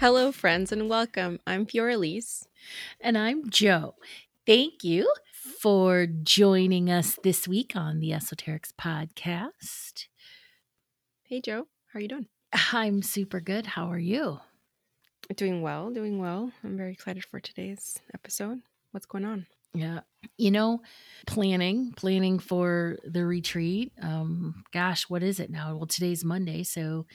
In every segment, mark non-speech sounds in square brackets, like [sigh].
Hello, friends, and welcome. I'm Fioraliz. And I'm Jo. Thank you for joining us this week on the Esoterix Podcast. Hey, Jo. How are you doing? I'm super good. How are you? Doing well, doing well. I'm very excited for today's episode. What's going on? Yeah. You know, planning, planning for the retreat. Um, gosh, what is it now? Well, today's Monday. So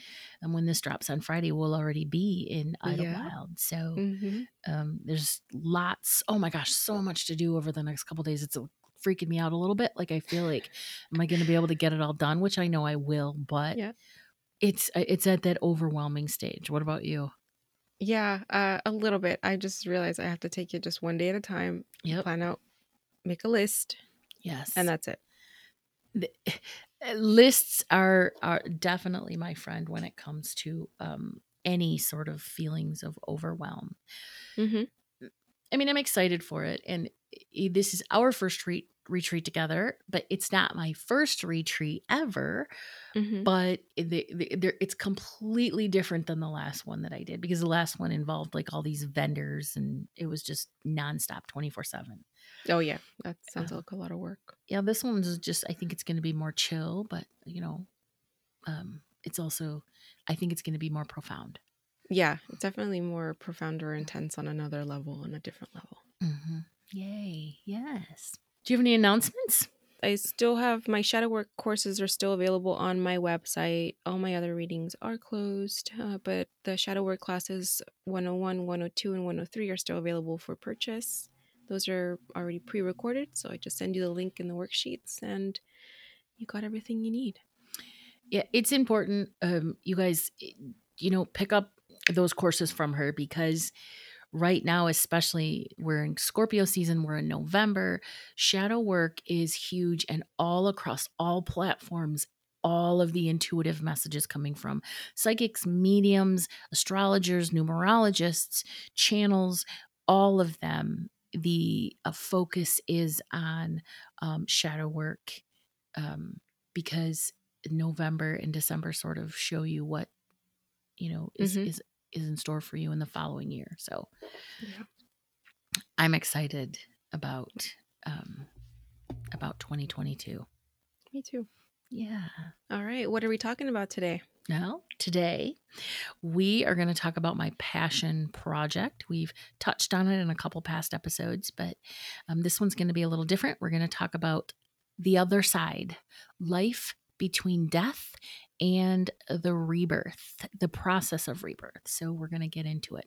um, when this drops on Friday, we'll already be in Idlewild. Yeah. So mm-hmm. um, there's lots, oh my gosh, so much to do over the next couple days. It's freaking me out a little bit. Like I feel like, am I going to be able to get it all done? Which I know I will, but yeah. it's uh, it's at that overwhelming stage. What about you? Yeah, uh, a little bit. I just realized I have to take it just one day at a time. Yep. Plan out, make a list. Yes. And that's it. The, [laughs] lists are are definitely my friend when it comes to um, any sort of feelings of overwhelm. Mm-hmm. I mean, I'm excited for it, and this is our first re- retreat together, but it's not my first retreat ever. Mm-hmm. But the, the, it's completely different than the last one that I did because the last one involved like all these vendors and it was just nonstop 24 7. Oh, yeah. That sounds like a lot of work. Yeah. This one's just, I think it's going to be more chill, but you know, um, it's also, I think it's going to be more profound. Yeah. It's definitely more profound or intense on another level, on a different level. Mm-hmm. Yay. Yes. Do you have any announcements? I still have my shadow work courses are still available on my website. All my other readings are closed, uh, but the shadow work classes 101, 102, and 103 are still available for purchase. Those are already pre recorded, so I just send you the link in the worksheets and you got everything you need. Yeah, it's important. Um, you guys, you know, pick up those courses from her because right now, especially we're in Scorpio season, we're in November. Shadow work is huge and all across all platforms. All of the intuitive messages coming from psychics, mediums, astrologers, numerologists, channels, all of them. The uh, focus is on um, shadow work um, because November and December sort of show you what you know is mm-hmm. is is in store for you in the following year. So yeah. I'm excited about um about 2022. Me too. Yeah. All right. What are we talking about today? Now, today we are going to talk about my passion project. We've touched on it in a couple past episodes, but um, this one's going to be a little different. We're going to talk about the other side life between death and the rebirth, the process of rebirth. So we're going to get into it.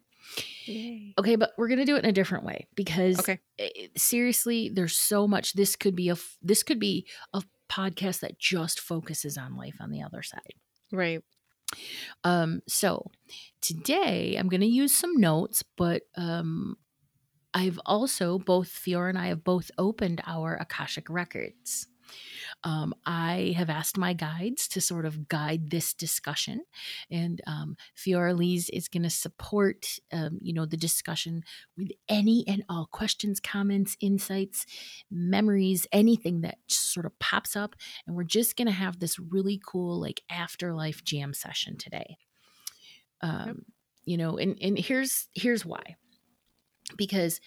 Yay. Okay, but we're going to do it in a different way because okay. seriously, there's so much this could be a this could be a podcast that just focuses on life on the other side. Right. Um so today I'm going to use some notes, but um I've also both Fiora and I have both opened our Akashic records. Um, I have asked my guides to sort of guide this discussion, and um, Fioraliz is going to support, um, you know, the discussion with any and all questions, comments, insights, memories, anything that sort of pops up, and we're just going to have this really cool like afterlife jam session today. Um, yep. You know, and and here's here's why, because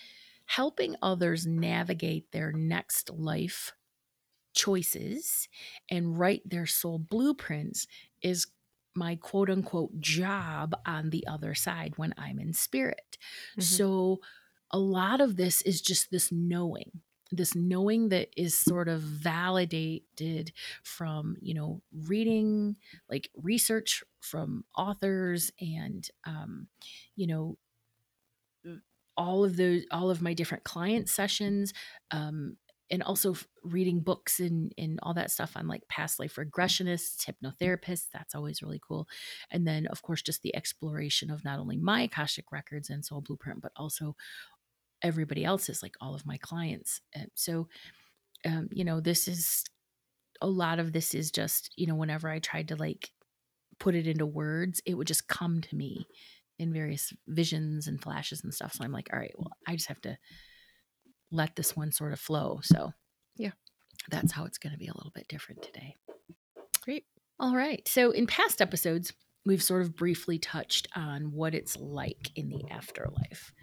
helping others navigate their next life choices and write their soul blueprints is my quote unquote job on the other side when I'm in spirit. Mm-hmm. So a lot of this is just this knowing this knowing that is sort of validated from you know reading like research from authors and um, you know all of those all of my different client sessions um, and also reading books and and all that stuff on like past life regressionists, hypnotherapists. That's always really cool. And then of course just the exploration of not only my Akashic records and soul blueprint, but also everybody else's, like all of my clients. And so, um, you know, this is a lot of this is just you know whenever I tried to like put it into words, it would just come to me in various visions and flashes and stuff. So I'm like, all right, well, I just have to let this one sort of flow. So, yeah, that's how it's going to be a little bit different today. Great. All right. So, in past episodes, we've sort of briefly touched on what it's like in the afterlife.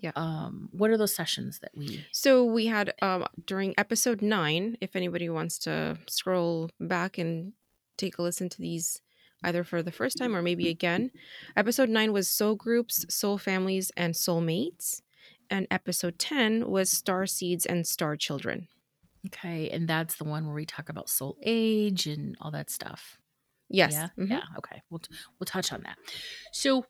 Yeah. Um, what are those sessions that we? So we had um during episode nine, if anybody wants to scroll back and take a listen to these either for the first time or maybe again. Episode nine was soul groups, soul families, and soulmates. And episode 10 was star seeds and star children. Okay, and that's the one where we talk about soul age and all that stuff. Yes. Yeah. Mhm. Yeah. Okay. We'll we'll touch on that. So,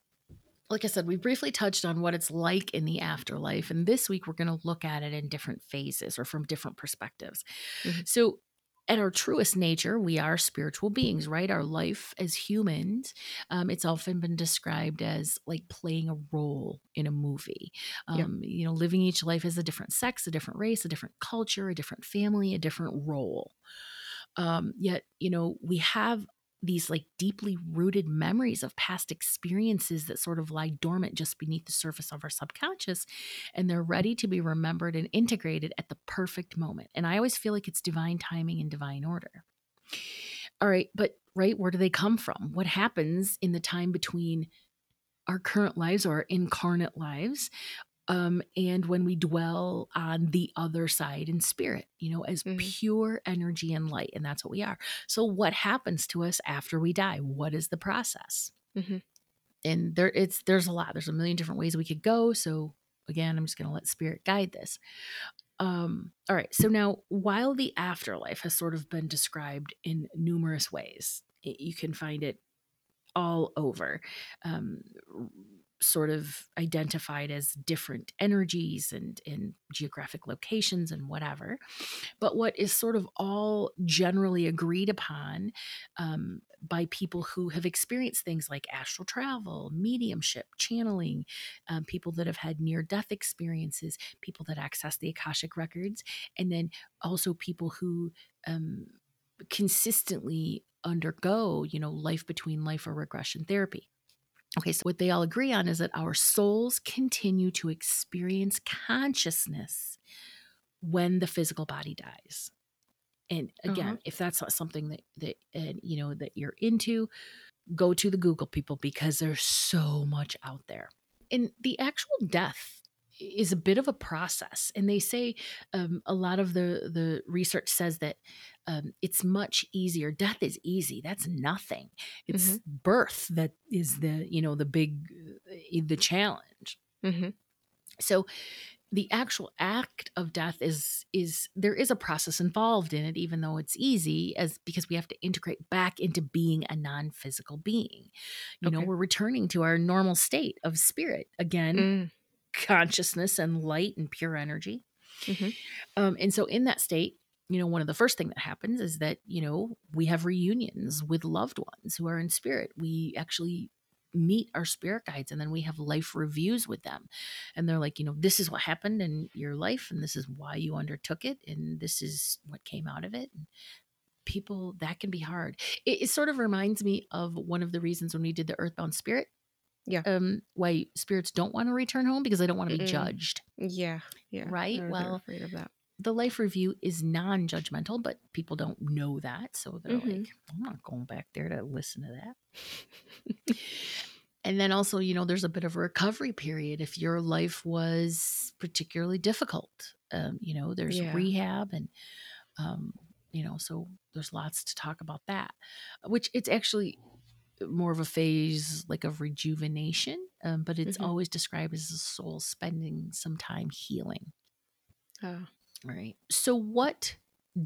like I said, we briefly touched on what it's like in the afterlife, and this week we're going to look at it in different phases or from different perspectives. Mhm. So, at our truest nature, we are spiritual beings, right? Our life as humans, um, it's often been described as like playing a role in a movie. Um, You know, living each life as a different sex, a different race, a different culture, a different family, a different role. Um, yet, you know, we have these like deeply rooted memories of past experiences that sort of lie dormant just beneath the surface of our subconscious and they're ready to be remembered and integrated at the perfect moment. And i always feel like it's divine timing and divine order. All right but right where do they come from? What happens in the time between our current lives or our incarnate lives um, and when we dwell on the other side in spirit, you know, as Mhm. pure energy and light. And that's what we are. So, what happens to us after we die? What is the process? Mhm. And there, it's there's a lot. There's a million different ways we could go. So, again, I'm just going to let spirit guide this. Um, all right. So now, while the afterlife has sort of been described in numerous ways, y- you can find it all over. Um, sort of identified as different energies and, and geographic locations and whatever. But what is sort of all generally agreed upon um, by people who have experienced things like astral travel, mediumship, channeling, um, people that have had near death experiences, people that access the Akashic records, and then also people who um, consistently undergo, you know, life between life or regression therapy. Okay, so what they all agree on is that our souls continue to experience consciousness when the physical body dies. And again, Uh-huh. if that's not something that that uh, you know that you're into, go to the Google people because there's so much out there. And the actual death is a bit of a process, and they say um, a lot of the the research says that um, it's much easier. Death is easy. That's nothing. It's birth that is the you know the big uh, the challenge. hmm So the actual act of death is is there is a process involved in it even though it's easy as because we have to integrate back into being a non-physical being you know we're returning to our normal state of spirit again Mm. consciousness and light and pure energy Mhm. um, and so in that state you know one of the first thing that happens is that you know we have reunions with loved ones who are in spirit we actually meet our spirit guides and then we have life reviews with them and they're like you know this is what happened in your life and this is why you undertook it and this is what came out of it and people that can be hard it, it sort of reminds me of one of the reasons when we did the earthbound spirit Yeah. um why spirits don't want to return home because they don't want to be Mm. judged Yeah. Yeah. Right? They're- they're Well, afraid of that. The life review is non-judgmental but people don't know that so they're Mhm. like i'm not going back there to listen to that and then also you know there's a bit of a recovery period if your life was particularly difficult um, you know there's Yeah. rehab and um, you know so there's lots to talk about that which it's actually more of a phase like of rejuvenation um, but it's Mhm. always described as the soul spending some time healing Right. So, what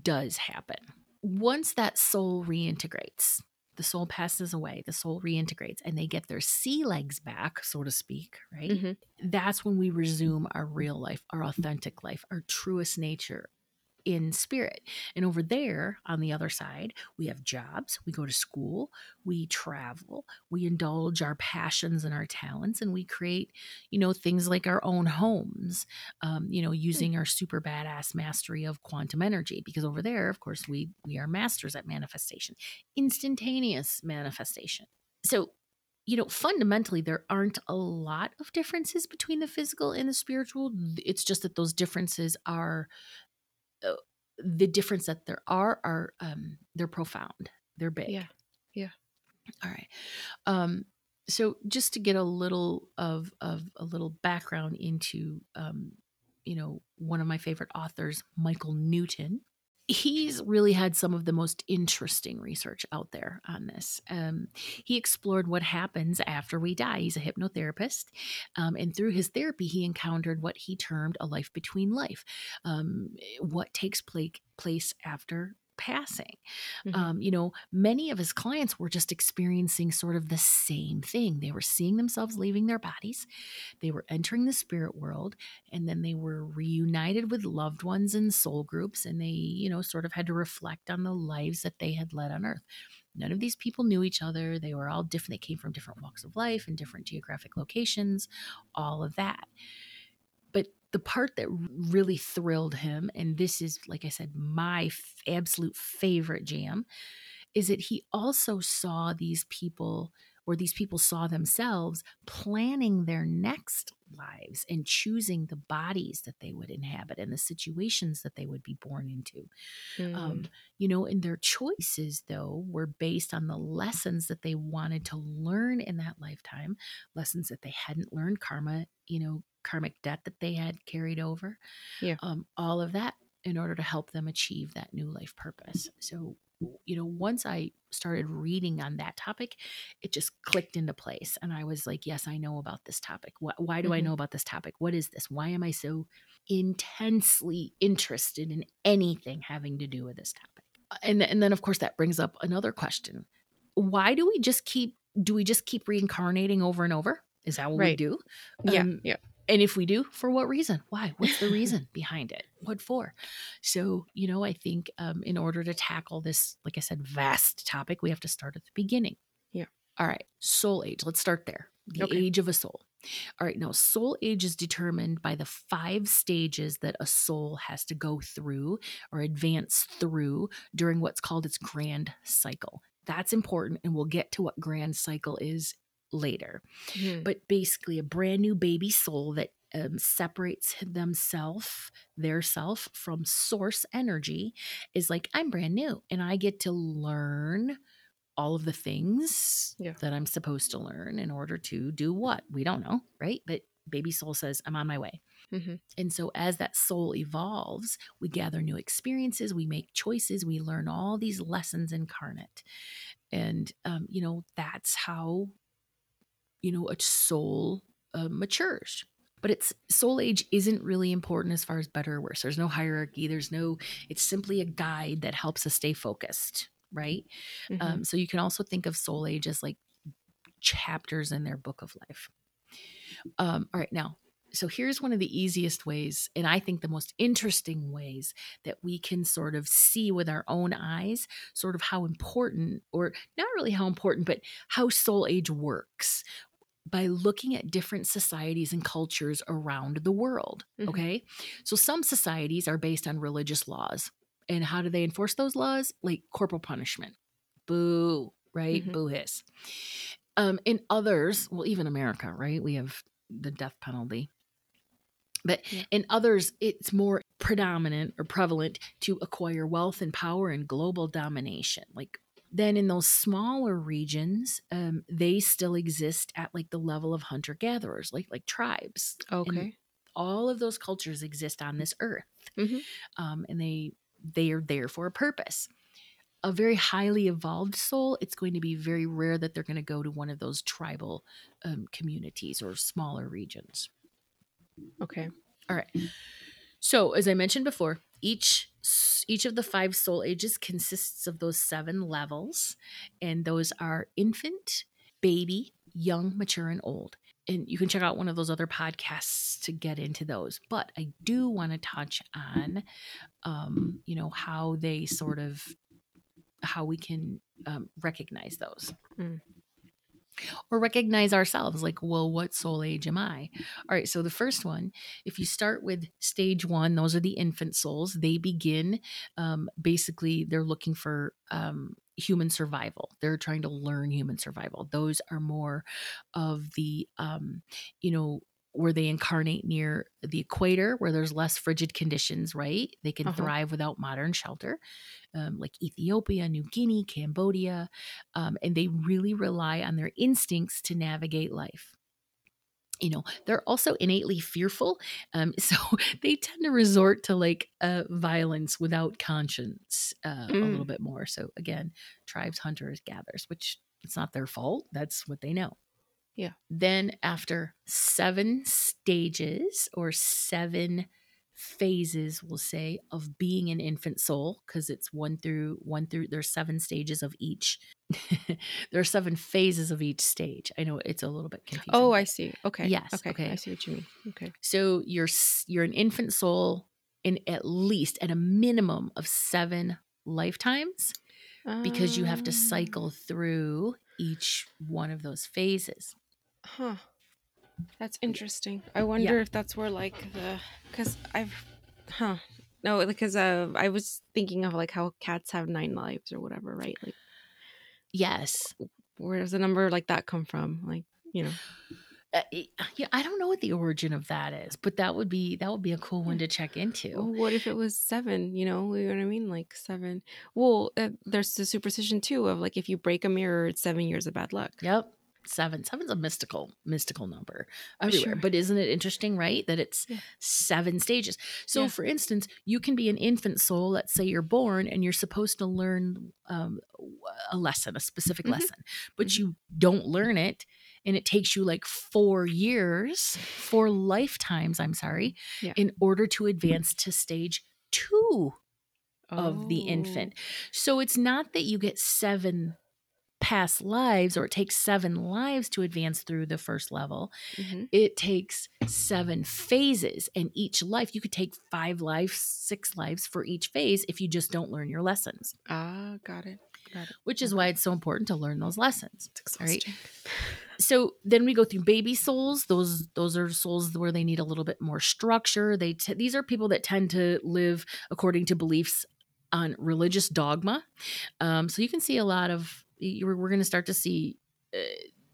does happen once that soul reintegrates? The soul passes away, the soul reintegrates, and they get their sea legs back, so to speak, right? mhm. That's when we resume our real life, our authentic life, our truest nature in spirit. And over there on the other side, we have jobs, we go to school, we travel, we indulge our passions and our talents, and we create, you know, things like our own homes, um, you know, using our super badass mastery of quantum energy. Because over there, of course, we we are masters at manifestation, instantaneous manifestation. So you know, fundamentally, there aren't a lot of differences between the physical and the spiritual. It's just that those differences are the difference that there are are um, they're profound. They're big. Yeah. Yeah. All right. Um, so just to get a little of of a little background into um, you know one of my favorite authors, Michael Newton. He's really had some of the most interesting research out there on this. Um, he explored what happens after we die. He's a hypnotherapist, um, and through his therapy, he encountered what he termed a life between life, um, what takes place place after passing. Mhm. Um, you know, many of his clients were just experiencing sort of the same thing. They were seeing themselves leaving their bodies, they were entering the spirit world, and then they were reunited with loved ones and soul groups, and they, you know, sort of had to reflect on the lives that they had led on earth. None of these people knew each other. They were all different. They came from different walks of life and different geographic locations, all of that. The part that really thrilled him, and this is, like I said, my f- absolute favorite jam, is that he also saw these people, or these people saw themselves planning their next lives and choosing the bodies that they would inhabit and the situations that they would be born into. Mm. Um, you know, and their choices, though, were based on the lessons that they wanted to learn in that lifetime, lessons that they hadn't learned, karma, you know, karmic debt that they had carried over. Yeah. Um, all of that in order to help them achieve that new life purpose. So, you know, once I started reading on that topic, it just clicked into place. And I was like, yes, I know about this topic. Why, why do I Mhm. know about this topic? What is this? Why am I so intensely interested in anything having to do with this topic? And, and then, of course, that brings up another question. Why do we just keep, do we just keep reincarnating over and over? Is that what we do? yeah, Um, yeah. And if we do, for what reason? Why? What's the reason [laughs] behind it? What for? So, you know, I think um, in order to tackle this, like I said, vast topic, we have to start at the beginning. Yeah. All right. Soul age. Let's start there. The Okay. age of a soul. All right. Now, soul age is determined by the five stages that a soul has to go through or advance through during what's called its grand cycle. That's important. And we'll get to what grand cycle is later Mhm. but basically a brand new baby soul that um, separates themselves, their self from source energy is like i'm brand new and i get to learn all of the things Yeah. that i'm supposed to learn in order to do what we don't know right but baby soul says i'm on my way Mhm. and so, as that soul evolves, we gather new experiences, we make choices, we learn all these lessons incarnate. And, um, you know, that's how, you know, a soul uh, matures. But it's soul age isn't really important as far as better or worse. There's no hierarchy. There's no, it's simply a guide that helps us stay focused, right? Mhm. Um, so you can also think of soul age as like chapters in their book of life. Um, all right, now, so here's one of the easiest ways, and I think the most interesting ways that we can sort of see with our own eyes, sort of how important, or not really how important, but how soul age works by looking at different societies and cultures around the world. Mhm. Okay. So some societies are based on religious laws. And how do they enforce those laws? Like corporal punishment. Boo, right? Mhm. Boo hiss. Um, in others, well, even America, right? We have the death penalty. But Yeah. in others, it's more predominant or prevalent to acquire wealth and power and global domination. Like then in those smaller regions, um, they still exist at like the level of hunter gatherers, like like tribes. Okay. All of those cultures exist on this earth, Mhm. um, and they they are there for a purpose. A very highly evolved soul, it's going to be very rare that they're going to go to one of those tribal um, communities or smaller regions. Okay. All right. So, as I mentioned before, each each of the five soul ages consists of those seven levels, and those are infant, baby, young, mature, and old. And you can check out one of those other podcasts to get into those. But I do want to touch on, um, you know, how they sort of how we can um, recognize those. Mm. Or recognize ourselves, like, well, what soul age am I? All right, so the first one, if you start with stage one, those are the infant souls. They begin um, basically, they're looking for um, human survival. They're trying to learn human survival. Those are more of the, um, you know, where they incarnate near the equator, where there's less frigid conditions, right? They can Uh-huh. thrive without modern shelter, um, like Ethiopia, New Guinea, Cambodia. Um, and they really rely on their instincts to navigate life. You know, they're also innately fearful. Um, [laughs] so they tend to resort to like uh, violence without conscience uh, a Mm. little bit more. So again, tribes, hunters, gatherers, which it's not their fault. That's what they know. Yeah. Then after seven stages or seven phases, we'll say, of being an infant soul, because it's one through one through there's seven stages of each. [laughs] there are seven phases of each stage. I know it's a little bit confusing. Oh, I see. Okay. Yes, Okay. okay. I see what you mean. Okay. so you're you're an infant soul in at least at a minimum of seven lifetimes because you have to Um, cycle through each one of those phases. Huh. That's interesting. I wonder if that's where like the because I've huh no because uh, I was thinking of like how cats have nine lives or whatever right like Yes. where does a number like that come from like you know Uh, yeah, I don't know what the origin of that is, but that would be that would be a cool one to check into. well, what if it was seven you know you know what I mean like seven well uh, there's the superstition too of like if you break a mirror it's seven years of bad luck Yep. Seven. Seven's a mystical, mystical number everywhere. Sure. But isn't it interesting, right? That it's Yeah. seven stages. So, Yeah. for instance, you can be an infant soul. Let's say you're born and you're supposed to learn um, a lesson, a specific Mhm. lesson, but Mhm. you don't learn it. And it takes you like four years, four lifetimes, I'm sorry, Yeah. in order to advance to stage two of the Oh. infant. So it's not that you get seven past lives or it takes seven lives to advance through the first level. Mhm. It takes seven phases, and each life you could take five lives, six lives for each phase if you just don't learn your lessons, ah got it got it which is why it's so important to learn those lessons. right. So then we go through baby souls. Those those are souls where they need a little bit more structure. They t- these are people that tend to live according to beliefs on religious dogma. Um, so you can see a lot of we're going to start to see uh,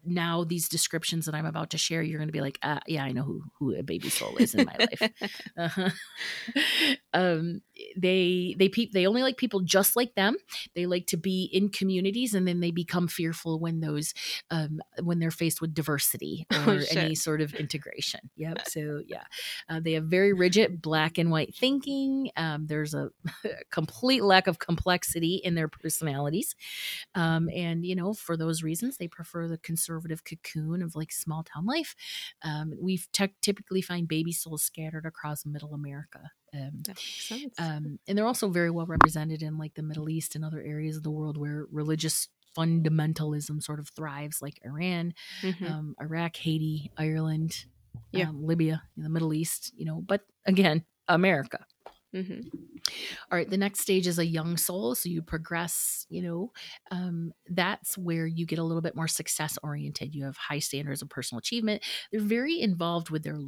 now these descriptions that I'm about to share. You're going to be like, uh, yeah, I know who who a baby soul is in my life. [laughs] Uh-huh. [laughs] um, they they peop they only like people just like them. They like to be in communities, and then they become fearful when those um, when they're faced with diversity [laughs] Oh, or any sort of integration. Yep. [laughs] So yeah, uh, they have very rigid black and white thinking. Um, there's a [laughs] complete lack of complexity in their personalities, um, and you know for those reasons they prefer the conservative cocoon of like small town life. Um, we te- typically find baby souls scattered across Middle America. Um, that makes sense um, and they're also very well represented in like the Middle East and other areas of the world where religious fundamentalism sort of thrives, like Iran, Mhm. um, Iraq, Haiti, Ireland, Yeah. um, Libya, in the Middle East. You know, but again, America. Mhm. All right, the next stage is a young soul. So you progress, you know, um, that's where you get a little bit more success oriented. You have high standards of personal achievement. They're very involved with their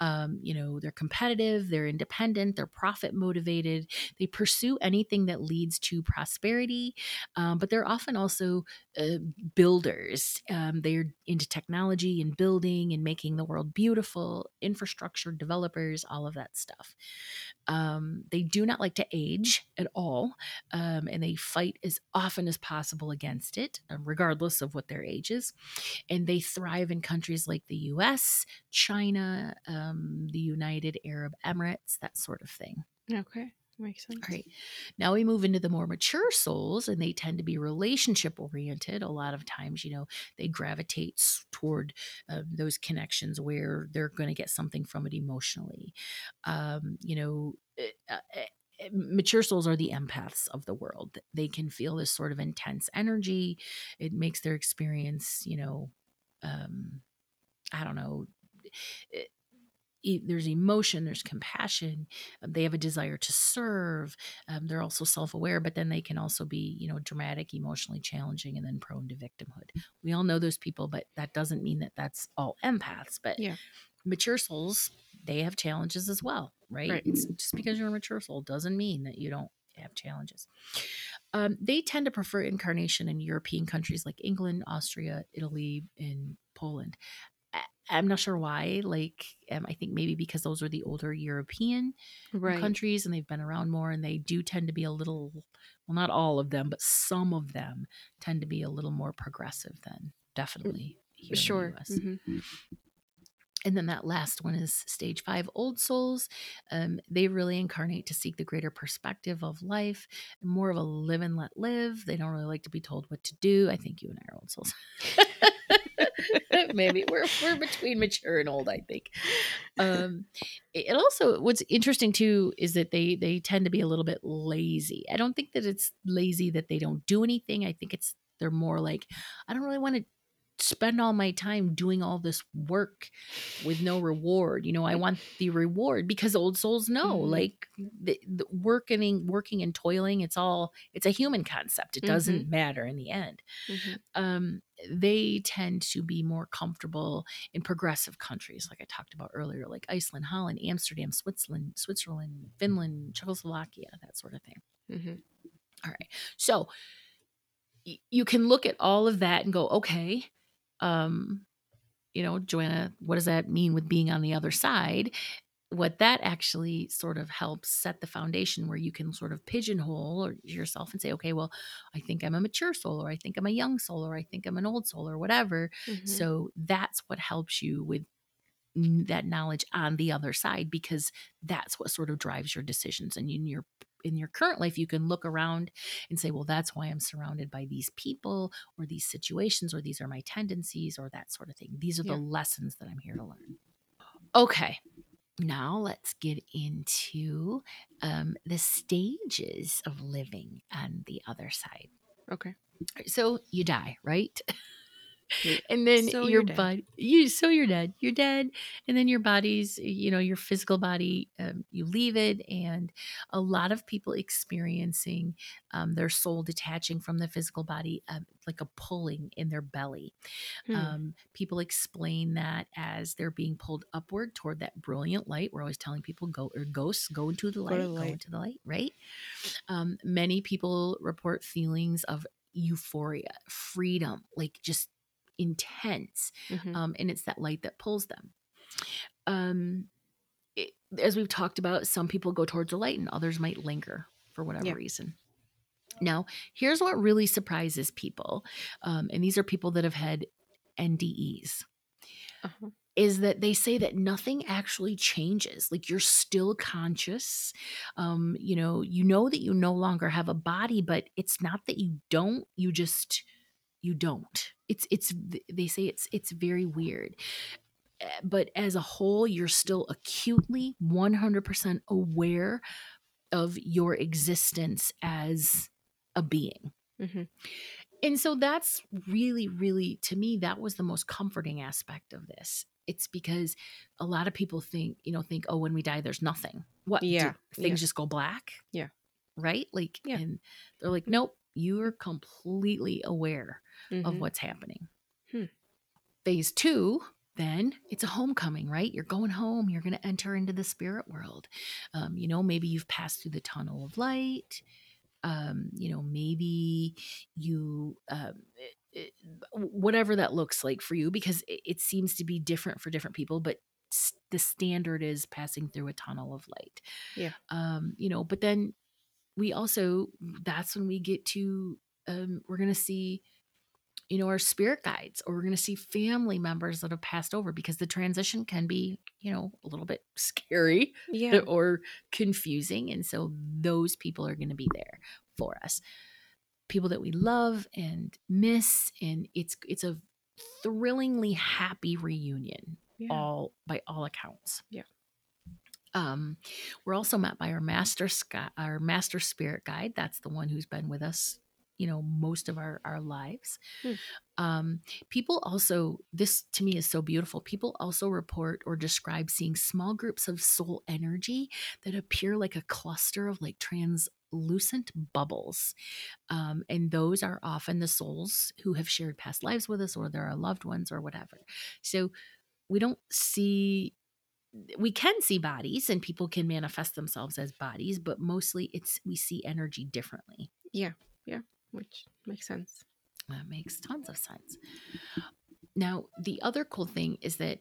Um, you know, they're competitive, they're independent, they're profit motivated. They pursue anything that leads to prosperity, um, but they're often also uh, builders. Um, they're into technology and building and making the world beautiful, infrastructure developers, all of that stuff. Um, they do not like to age at all, um, and they fight as often as possible against it, uh, regardless of what their age is. And they thrive in countries like the US, China, um, the United Arab Emirates, that sort of thing. okay makes sense All right. Now we move into the more mature souls, and they tend to be relationship oriented. A lot of times, you know, they gravitate toward uh, those connections where they're going to get something from it emotionally. Um, you know, eh, uh, eh, eh, mature souls are the empaths of the world. They can feel this sort of intense energy. It makes their experience, you know, um, I don't know. eh, e- there's emotion, there's compassion. um, They have a desire to serve. Um, they're also self-aware, but then they can also be, you know, dramatic, emotionally challenging, and then prone to victimhood. We all know those people, but that doesn't mean that that's all empaths. But Yeah. mature souls, they have challenges as well, right? Right. Just because you're a mature soul doesn't mean that you don't have challenges. Um, they tend to prefer incarnation in European countries like England, Austria, Italy, and Poland. I'm not sure why. Like, um, I think maybe because those are the older European Right. countries and they've been around more and they do tend to be a little, well, not all of them, but some of them tend to be a little more progressive than definitely here Sure. in the US. Mhm. And then that last one is stage five old souls. Um, they really incarnate to seek the greater perspective of life, more of a live and let live. They don't really like to be told what to do. I think you and I are old souls. [laughs] [laughs] Maybe we're we're between mature and old. I think. Um, it also what's interesting too is that they they tend to be a little bit lazy. I don't think that it's lazy that they don't do anything. I think it's they're more like I don't really want to spend all my time doing all this work with no reward. You know, I want the reward because old souls know Mhm. like the, the working working and toiling it's all it's a human concept. It doesn't matter in the end. Mhm. Um they tend to be more comfortable in progressive countries like I talked about earlier like Iceland, Holland, Amsterdam, Switzerland, Switzerland, Finland, Czechoslovakia, that sort of thing. Mhm. All right. So you can look at all of that and go, okay, um, you know, Joanna, what does that mean with being on the other side? What that actually sort of helps set the foundation where you can sort of pigeonhole yourself and say, okay, well, I think I'm a mature soul, or I think I'm a young soul, or I think I'm an old soul, or whatever. Mhm. So that's what helps you with that knowledge on the other side because that's what sort of drives your decisions and in your in your current life you can look around and say well that's why i'm surrounded by these people or these situations or these are my tendencies or that sort of thing these are Yeah. the lessons that i'm here to learn okay now let's get into um, the stages of living on the other side Okay. so you die right. [laughs] [laughs] and then So your body you so you're dead you're dead and then your body's you know your physical body um, you leave it and a lot of people experiencing um, their soul detaching from the physical body um, like a pulling in their belly Hmm. um, people explain that as they're being pulled upward toward that brilliant light. We're always telling people go or ghosts go into the light, go, light. into the light, right? Um, many people report feelings of euphoria, freedom, like just intense, Mhm. um, and it's that light that pulls them. Um, it, as we've talked about, some people go towards the light, and others might linger for whatever Yeah. reason. Now, here's what really surprises people, um, and these are people that have had NDEs Uh-huh. is that they say that nothing actually changes like you're still conscious um you know you know that you no longer have a body but it's not that you don't you just you don't it's it's they say it's it's very weird Uh, but as a whole you're still acutely 100% aware of your existence as a being Mhm. and so that's really, really, to me, that was the most comforting aspect of this. It's because a lot of people think, you know, think, oh, when we die, there's nothing. What? do Yeah, things yeah. just go black? Yeah. Right? Like, Yeah. and they're like, nope, you are completely aware of Mhm. what's happening. Hmm. Phase two, then it's a homecoming, right? You're going home. You're going to enter into the spirit world. Um, you know, maybe you've passed through the tunnel of light. Um, you know, maybe you, um, it- it- whatever that looks like for you, because it, it seems to be different for different people, but the standard is passing through a tunnel of light. Yeah. Um, you know, but then we also, that's when we get to, um, we're going to see you know, our spirit guides, or we're going to see family members that have passed over because the transition can be, you know, a little bit [laughs] scary Yeah. or confusing. And so those people are going to be there for us. People that we love and miss. And it's, it's a thrillingly happy reunion, Yeah. all by all accounts. Yeah. Um, we're also met by our master sky, our master spirit guide. That's the one who's been with us, you know, most of our our lives. Hmm. Um, people also, this to me is so beautiful. People also report or describe seeing small groups of soul energy that appear like a cluster of like translucent bubbles. Um, and those are often the souls who have shared past lives with us or they're our loved ones or whatever. So we don't see we can see bodies and people can manifest themselves as bodies but mostly it's we see energy differently Which makes sense. that makes tons of sense now the other cool thing is that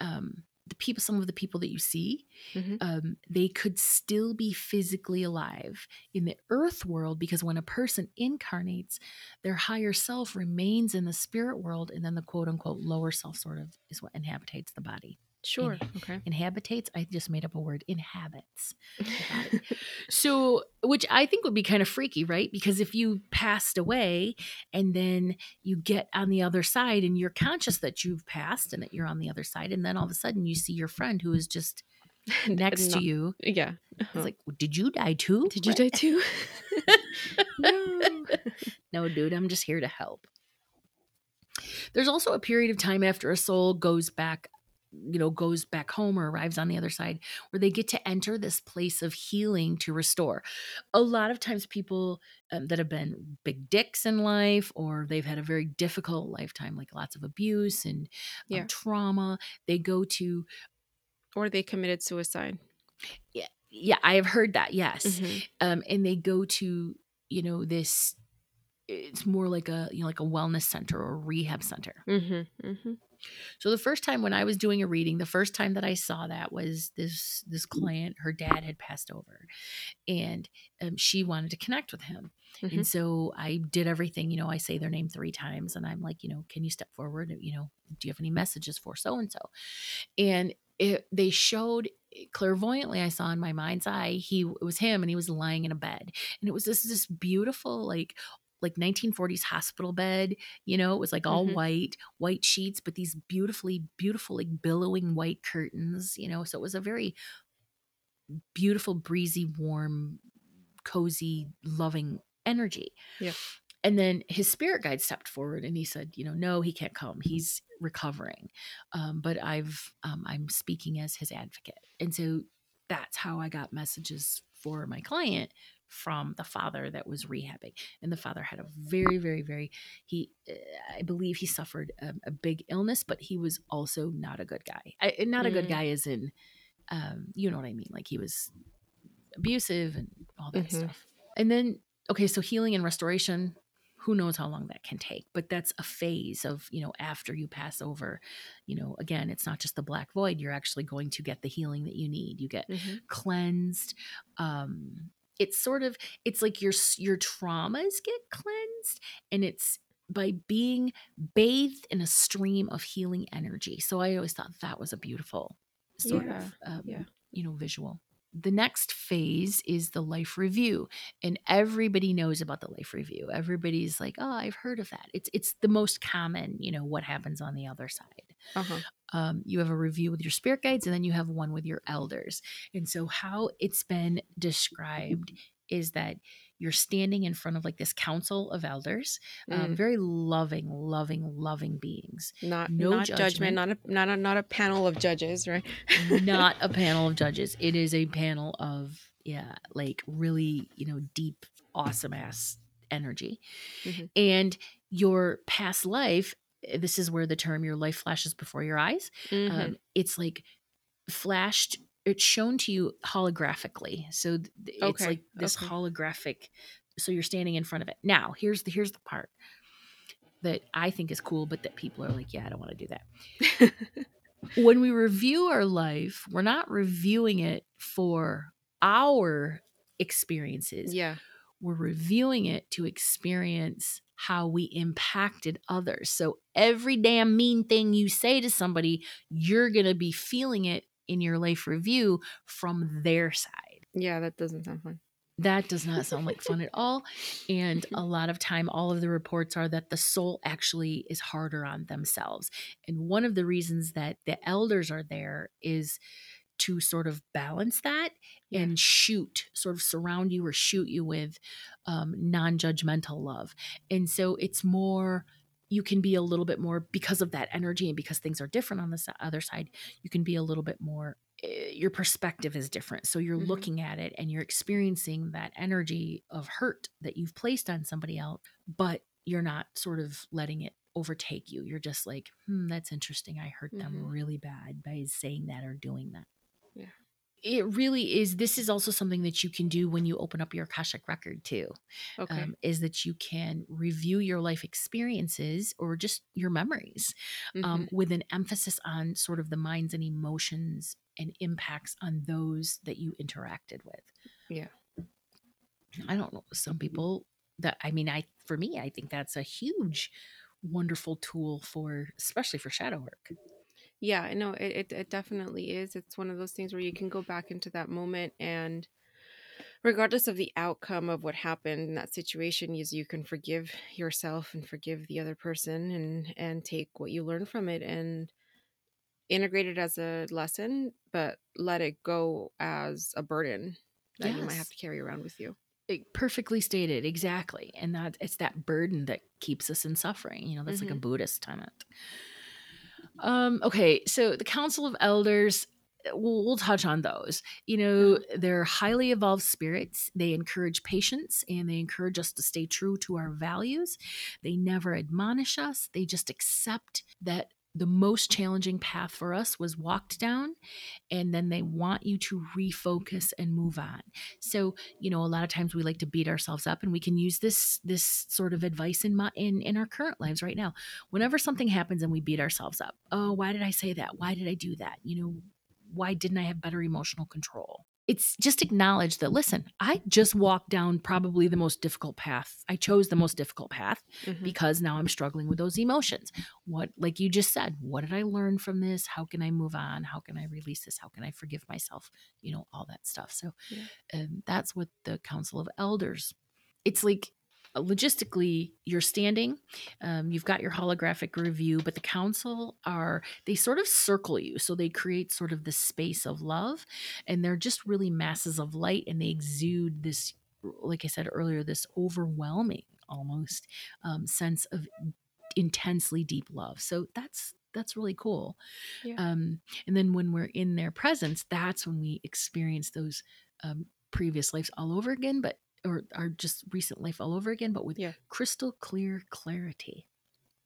um, the people, some of the people that you see, Mhm. um, they could still be physically alive in the earth world because when a person incarnates, their higher self remains in the spirit world, and then the quote unquote lower self sort of is what inhabitates the body. Sure. Okay. Inhabitates, I just made up a word, inhabits. [laughs] So, which I think would be kind of freaky, right? Because if you passed away and then you get on the other side and you're conscious that you've passed and that you're on the other side, and then all of a sudden you see your friend who is just [laughs] next to you. Yeah. Uh-huh. like, did you die too? Did you Right? die too? [laughs] no. No, dude, I'm just here to help. There's also a period of time after a soul goes back, you know, goes back home or arrives on the other side where they get to enter this place of healing to restore. A lot of times, people um, that have been big dicks in life or they've had a very difficult lifetime, like lots of abuse and um, trauma, they go to, Or they committed suicide. yeah, yeah I have heard that, yes. Mhm. um, and they go to you know this it's more like a you know like a wellness center or rehab center Mhm. Mhm. So the first time when i was doing a reading the first time that i saw that was this this client her dad had passed over and um, she wanted to connect with him. Mhm. and so i did everything you know i say their name three times and i'm like you know can you step forward? You know do you have any messages for so and so? And it, they showed clairvoyantly i saw in my mind's eye he it was him and he was lying in a bed. And it was this this beautiful like like 1940s hospital bed you know it was like all Mhm. white white sheets but these beautifully beautiful like billowing white curtains you know so it was a very beautiful breezy warm cozy loving energy Yeah. and then his spirit guide stepped forward and he said you know no he can't come he's recovering um, but i've um, i'm speaking as his advocate and so that's how i got messages for my client from the father that was rehabbing and the father had a very very very he uh, i believe he suffered a, a big illness but he was also not a good guy I, and not a good Mm. guy is in, um, you know what i mean like he was abusive and all that Mhm. stuff and then okay so healing and restoration who knows how long that can take but that's a phase of you know after you pass over you know again it's not just the black void you're actually going to get the healing that you need you get Mhm. cleansed um it's sort of it's like your your traumas get cleansed and it's by being bathed in a stream of healing energy so i always thought that was a beautiful sort Yeah, of um, yeah. you know visual the next phase is the life review and everybody knows about the life review. Everybody's like oh i've heard of that. It's it's the most common you know what happens on the other side. Uh-huh. um, you have a review with your spirit guides and then you have one with your elders. And so how it's been described is that you're standing in front of like this council of elders um, Mm. very loving loving loving beings Not no not judgment. judgment. Not a not a not a panel of judges, right? not a [laughs] panel of judges it is a panel of yeah like really you know deep awesome ass energy Mhm. and your past life this is where the term your life flashes before your eyes Mhm. um, it's like flashed it's shown to you holographically so th- it's Okay, like this okay. holographic so you're standing in front of it now here's the here's the part that i think is cool but that people are like yeah i don't want to do that [laughs] when we review our life we're not reviewing it for our experiences yeah. we're reviewing it to experience how we impacted others. So every damn mean thing you say to somebody, you're going to be feeling it in your life review from their side. Yeah, that doesn't sound fun. That does not sound like fun at [laughs] all. And a [laughs] lot of time, all of the reports are that the soul actually is harder on themselves. And one of the reasons that the elders are there is to sort of balance that Yeah. and shoot, sort of surround you or shoot you with um, non judgmental love. And so it's more, you can be a little bit more, because of that energy and because things are different on the other side, you can be a little bit more, eh, your perspective is different. So you're Mhm. looking at it and you're experiencing that energy of hurt that you've placed on somebody else, but you're not sort of letting it overtake you. You're just like, hmm, that's interesting. I hurt them Mhm. really bad by saying that or doing that. Yeah. It really is this is also something that you can do when you open up your akashic record too Okay. um, is that you can review your life experiences or just your memories um, Mhm. with an emphasis on sort of the minds and emotions and impacts on those that you interacted with Yeah. i don't know some people that i mean i for me i think that's a huge wonderful tool for especially for shadow work Yeah, I know it, it it definitely is. It's one of those things where you can go back into that moment and regardless of the outcome of what happened in that situation, is you can forgive yourself and forgive the other person and and take what you learn from it and integrate it as a lesson, but let it go as a burden that you might have to carry around with you. It- perfectly stated exactly and that it's that burden that keeps us in suffering you know that's like a Mhm. buddhist tenet um okay so the council of elders uh, we'll, we'll touch on those. You know they're highly evolved spirits. They encourage patience and they encourage us to stay true to our values. They never admonish us. They just accept that the most challenging path for us was walked down and then they want you to refocus and move on. So you know a lot of times we like to beat ourselves up and we can use this this sort of advice in my in in our current lives right now. Whenever something happens and we beat ourselves up oh why did i say that? Why did i do that? You know why didn't i have better emotional control it's just acknowledge that listen i just walked down probably the most difficult path. I chose the most difficult path Mhm. because now i'm struggling with those emotions. What like you just said what did i learn from this? How can i move on? How can i release this? How can i forgive myself? You know all that stuff. So Yeah. um, that's what the council of elders it's like logistically you're standing um, you've got your holographic review but the council are they sort of circle you. So they create sort of the space of love and they're just really masses of light and they exude this like i said earlier this overwhelming almost um, sense of intensely deep love. So that's that's really cool. Yeah. um, and then when we're in their presence that's when we experience those um, previous lives all over again but or our just recent life all over again but with Yeah. crystal clear clarity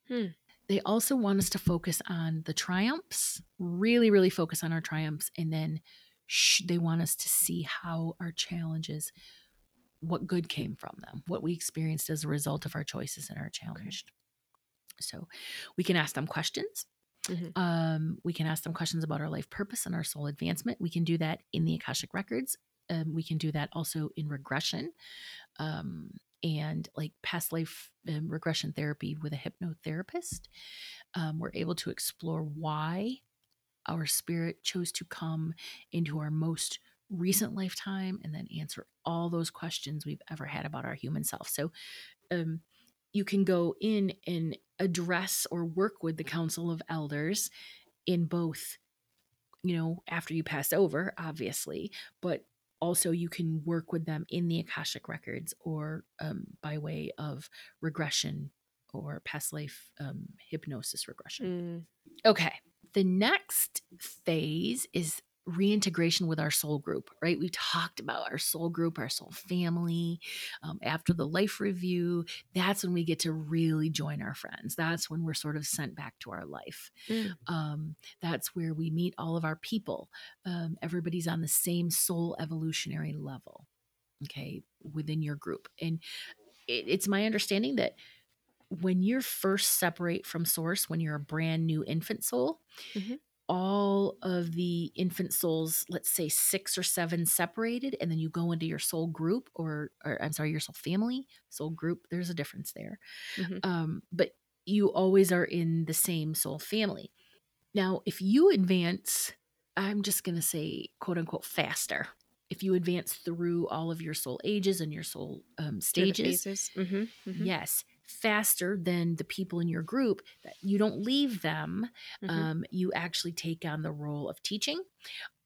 Hmm. they also want us to focus on the triumphs really really focus on our triumphs and then sh- they want us to see how our challenges what good came from them what we experienced as a result of our choices and our challenged so we can ask them questions Mhm. um, we can ask them questions about our life purpose and our soul advancement we can do that in the akashic records um, we can do that also in regression um, and like past life um, regression therapy with a hypnotherapist um, we're able to explore why our spirit chose to come into our most recent lifetime and then answer all those questions we've ever had about our human self. So um, you can go in and address or work with the council of elders in both you know after you pass over obviously but also you can work with them in the akashic records or um, by way of regression or past life um, hypnosis regression Mm. Okay. The next phase is reintegration with our soul group, right? We talked about our soul group, our soul family. Um, after the life review, that's when we get to really join our friends. That's when we're sort of sent back to our life. Mm. Um, that's where we meet all of our people. Um, everybody's on the same soul evolutionary level, okay, within your group. And it, it's my understanding that when you're first separate from source, when you're a brand new infant soul, Mhm. All of the infant souls, let's say six or seven separated, and then you go into your soul group or, or I'm sorry, your soul family, soul group, there's a difference there. Mhm. Um, but you always are in the same soul family. Now, if you advance, I'm just going to say, quote unquote, faster. If you advance through all of your soul ages and your soul um, stages. Mhm. Mhm. yes faster than the people in your group that you don't leave them Mhm. um, you actually take on the role of teaching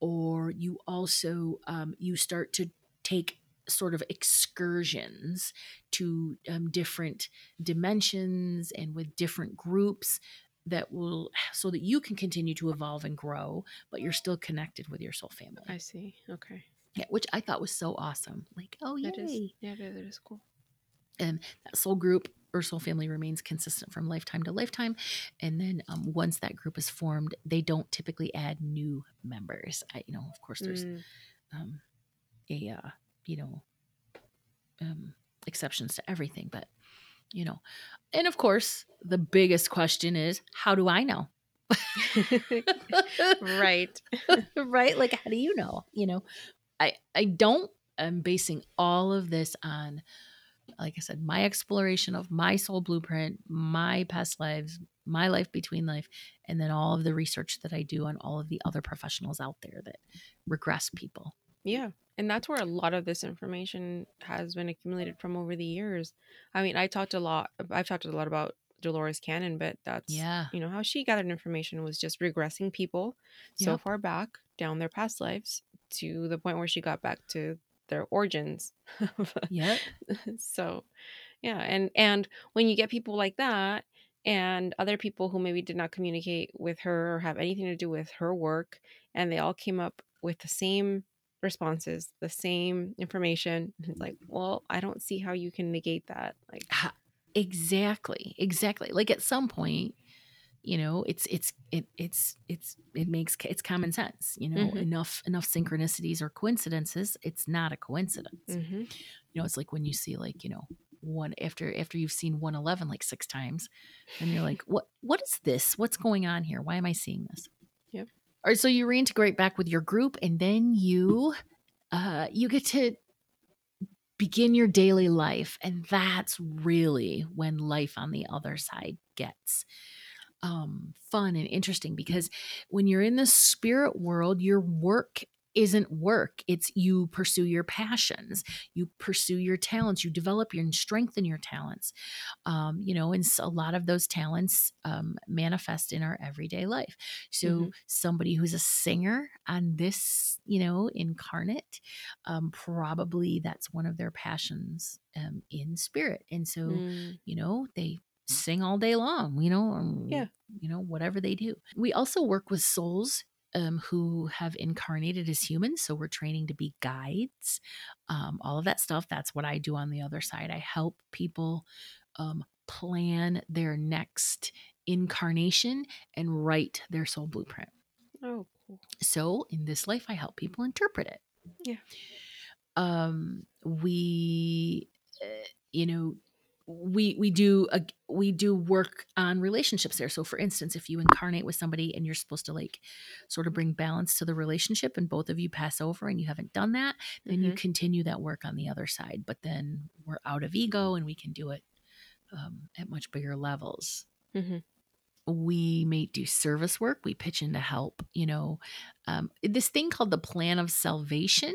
or you also um, you start to take sort of excursions to um, different dimensions and with different groups that will so that you can continue to evolve and grow but you're still connected with your soul family I see. Okay. yeah, which i thought was so awesome like oh yay That is. Yeah, that is cool. And that soul group or soul family remains consistent from lifetime to lifetime. And then um, once that group is formed, they don't typically add new members. I, you know, of course, there's Mm. um, a uh, you know um, exceptions to everything, but you know, and of course, the biggest question is, how do I know? right. [laughs] right? Like, how do you know? You know, I I don't. I'm basing all of this on, like I said, my exploration of my soul blueprint, my past lives, my life between life, and then all of the research that I do on all of the other professionals out there that regress people. Yeah. And that's where a lot of this information has been accumulated from over the years. I mean, I talked a lot, I've talked a lot about Dolores Cannon, but that's, Yeah. you know, how she gathered information was just regressing people so Yep. far back down their past lives to the point where she got back to their origins. yeah. [laughs] so yeah and and when you get people like that and other people who maybe did not communicate with her or have anything to do with her work and they all came up with the same responses the same information it's like well i don't see how you can negate that like exactly exactly like at some point you know it's it's it it's it's it makes it's common sense you know Mhm. enough enough synchronicities or coincidences it's not a coincidence mhm. you know it's like when you see like you know one after after you've seen 111 like six times and you're like what what is this what's going on here why am i seeing this Yep. all right so you reintegrate back with your group and then you uh you get to begin your daily life and that's really when life on the other side gets um fun and interesting because when you're in the spirit world your work isn't work. It's you pursue your passions. You pursue your talents. You develop your and strengthen your talents. Um, you know and a lot of those talents um, manifest in our everyday life. So Mhm. somebody who's a singer on this you know incarnate um, probably that's one of their passions um, in spirit. And so Mm, you know they sing all day long you know um, Yeah. you know whatever they do. We also work with souls um, who have incarnated as humans so we're training to be guides um, all of that stuff. That's what i do on the other side. I help people um, plan their next incarnation and write their soul blueprint. Oh cool. So in this life i help people interpret it. Yeah. um we uh, you know we we do a, we do work on relationships there so for instance if you incarnate with somebody and you're supposed to like sort of bring balance to the relationship and both of you pass over and you haven't done that then you Mhm. continue that work on the other side but then we're out of ego and we can do it um, at much bigger levels Mhm. We may do service work we pitch in to help you know um, this thing called the plan of salvation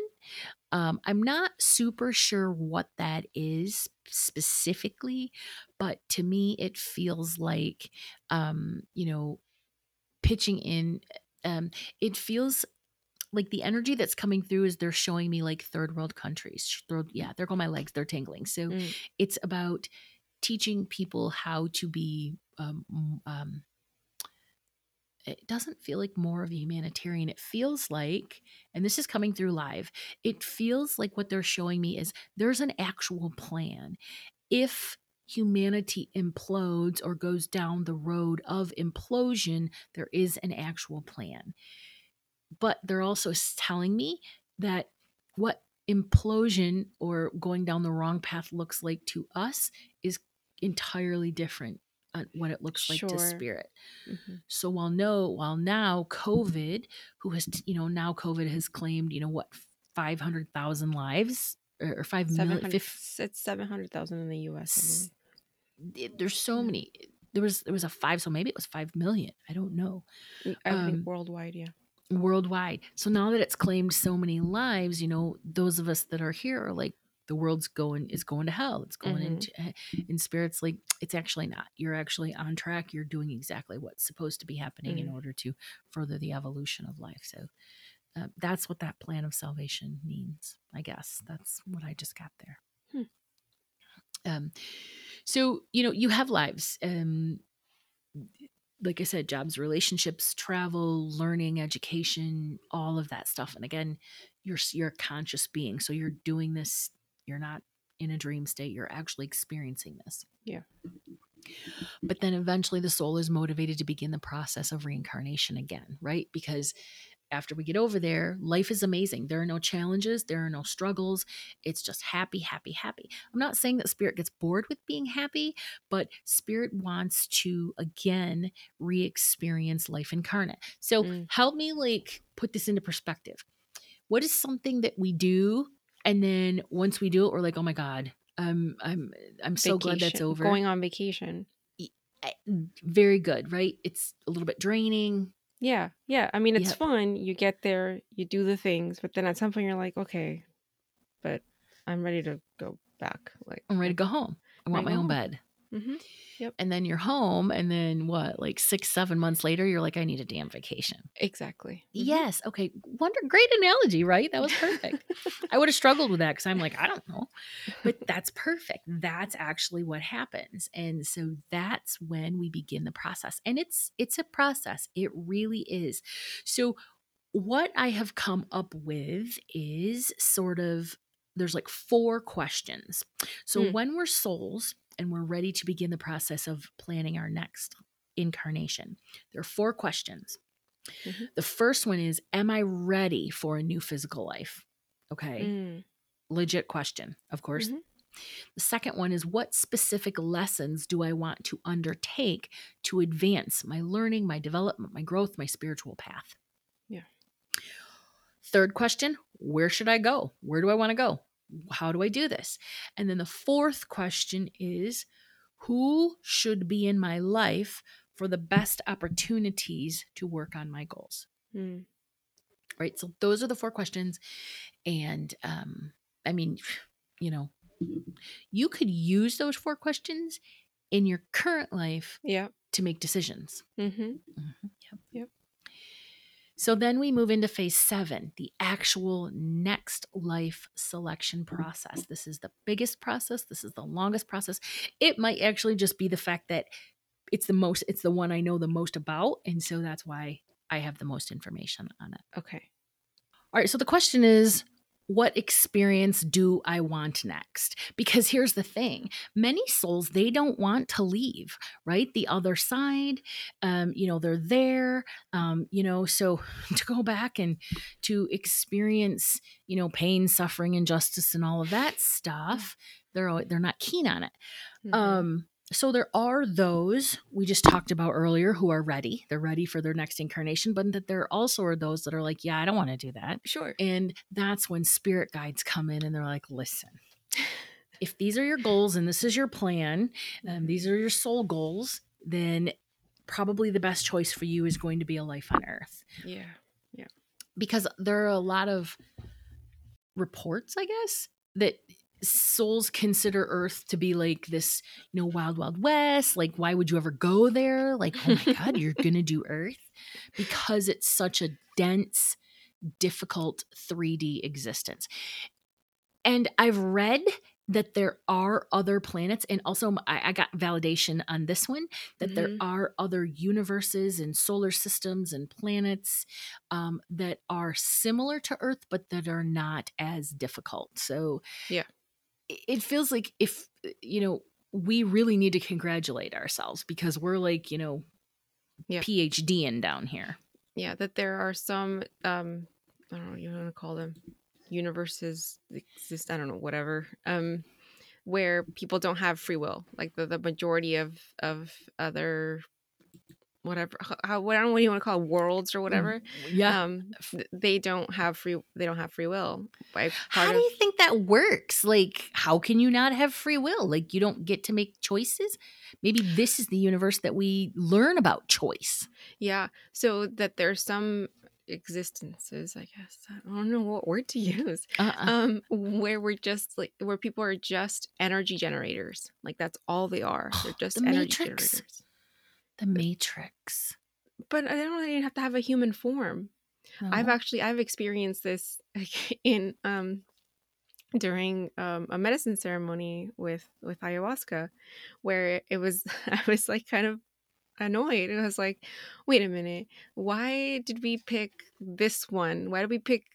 um, i'm not super sure what that is specifically but to me it feels like um, you know pitching in um, it feels like the energy that's coming through is they're showing me like third world countries third, yeah there go my legs they're tingling so Mm. it's about teaching people how to be um, um, it doesn't feel like more of a humanitarian. It feels like and this is coming through live it feels like what they're showing me is there's an actual plan. If humanity implodes or goes down the road of implosion there is an actual plan. But they're also telling me that what implosion or going down the wrong path looks like to us is entirely different on what it looks like to Sure. spirit Mhm. so while no while now covid who has you know now covid has claimed you know what 500000 lives or, or 5 million 700 fif- it's 700,000 in the US I S- believe. there's so many there was there was a 5 so maybe it was 5 million i don't know I um, think worldwide, yeah. worldwide. So now that it's claimed so many lives, you know, those of us that are here are like the world's going is going to hell. It's going Mhm. into eh, in spirits like it's actually not. You're actually on track. You're doing exactly what's supposed to be happening in Mm. order to further the evolution of life. So uh, that's what that plan of salvation means. I guess that's what I just got there. Hmm. Um, so you know you have lives. Um, like I said, jobs, relationships, travel, learning, education, all of that stuff. And again, you're you're a conscious being, so you're doing this. You're not in a dream state. You're actually experiencing this. Yeah. But then eventually the soul is motivated to begin the process of reincarnation again, right? Because after we get over there, life is amazing. There are no challenges, there are no struggles. It's just happy, happy, happy. I'm not saying that spirit gets bored with being happy, but spirit wants to again re experience life incarnate. So Mm. help me like put this into perspective. What is something that we do and then once we do it, we're like, oh my God, I'm I'm I'm so glad that's over. Going on vacation. Very good, right? It's a little bit draining. Yeah, yeah. I mean, it's Yep. fun. You get there, you do the things, but then at some point you're like, okay, but I'm ready to go back. Like, I'm ready to go home. I want my own home. Bed. hmm Yep. And then you're home, and then what, like six, seven months later, you're like, I need a damn vacation. Exactly. Mhm. Yes. Okay. Wonder great analogy, right? That was perfect. I would have struggled with that because I'm like, I don't know. But [laughs] that's perfect. That's actually what happens. And so that's when we begin the process. And it's it's a process. It really is. So what I have come up with is sort of there's like four questions. So Hmm. when we're souls and we're ready to begin the process of planning our next incarnation, there are four questions. Mhm. The first one is Am I ready for a new physical life? Okay. Mm. Legit question, of course. Mhm. The second one is What specific lessons do I want to undertake to advance my learning, my development, my growth, my spiritual path? Yeah. Third question Where should I go? Where do I want to go? How do I do this? And then the fourth question is Who should be in my life for the best opportunities to work on my goals? Mm. right so those are the four questions and um i mean [sighs] you know you could use those four questions in your current life Yeah. to make decisions hmm Yep. Yep. So then we move into phase seven the actual next life selection Mm-hmm. process this is the biggest process this is the longest process it might actually just be the fact that it's the most it's the one i know the most about and so that's why i have the most information on it Okay. All right, so the question is what experience do I want next? Because here's the thing many souls, they don't want to leave, right? The other side, um, you know, they're there, um, you know, so [laughs] to go back and to experience, you know, pain, suffering, injustice, and all of that stuff, they're, they're not keen on it. Mhm. Um, so there are those we just talked about earlier who are ready. They're ready for their next incarnation, but that there also are those that are like, yeah, I don't want to do that. sure. And that's when spirit guides come in and they're like, listen, if these are your goals and this is your plan, and these mm-hmm. are your soul goals, then probably the best choice for you is going to be a life on earth. Yeah. Yeah. Because there are a lot of reports, I guess, that souls consider earth to be like this you know wild wild west like why would you ever go there like oh my god you're [laughs] gonna do earth because it's such a dense difficult 3d existence and i've read that there are other planets and also i, I got validation on this one that there Mhm. are other universes and solar systems and planets um, that are similar to earth but that are not as difficult so Yeah. It- feels like if you know we really need to congratulate ourselves because we're like you know Yeah. phd in down here Yeah. That there are some, um, I don't know what you want to call them, universes exist. I don't know, whatever. Um, where people don't have free will, like the, the majority of of other whatever how what I don't know what you want to call it, worlds or whatever. yeah Um, they don't have free they don't have free will. How do you think that works like how can you not have free will like you don't get to make choices maybe this is the universe that we learn about choice yeah, so that there's some existences, I guess. I don't know what word to use. uh-uh. um where we're just like where people are just energy generators like that's all they are they're [gasps] just The energy Matrix. generators the matrix. but i don't really have to have a human form. I've actually i've experienced this [laughs] in um during um, a medicine ceremony with with ayahuasca where it was [laughs] i was like kind of annoyed. It was like wait a minute. Why did we pick this one? Why did we pick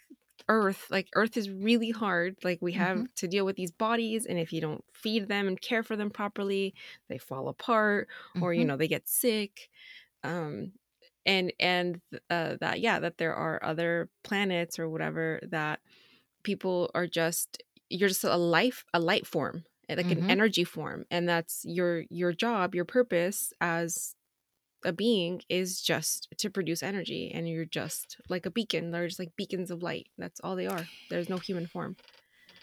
earth like earth is really hard like we have Mhm. to deal with these bodies and if you don't feed them and care for them properly they fall apart or you Mhm. know they get sick um and and uh that yeah that there are other planets or whatever that people are just you're just a life a light form eh, like an Mhm. energy form and that's your your job your purpose as a being is just to produce energy and you're just like a beacon. They're just like beacons of light. That's all they are. There's no human form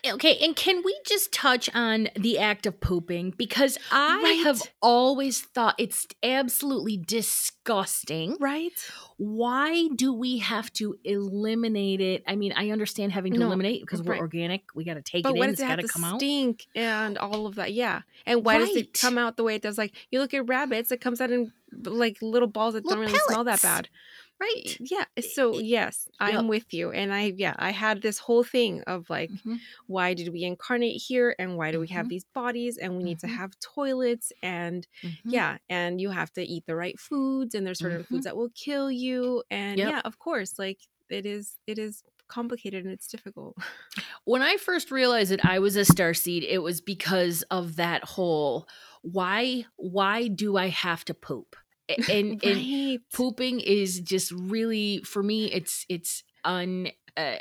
Okay, and can we just touch on the act of pooping? Because I Right. have always thought it's absolutely disgusting. right Why do we have to eliminate it? I mean, I understand having to No, eliminate because we're organic. We got to take but it in. does It's it got to come out. stink and all of that yeah and why does it come out the way it does like you look at rabbits it comes out in like little balls that Little don't really smell that bad Right. yeah so yes i'm Yep. with you and i yeah i had this whole thing of like Mhm. why did we incarnate here and why do we have Mhm. these bodies and we need to Mhm. have toilets and Mhm. yeah and you have to eat the right foods and there's certain Mhm. foods that will kill you and Yep. yeah of course like it is it is complicated and it's difficult When I first realized that I was a star seed, it was because of that whole why why do I have to poop? And [laughs] and pooping is just really for me it's it's un uh,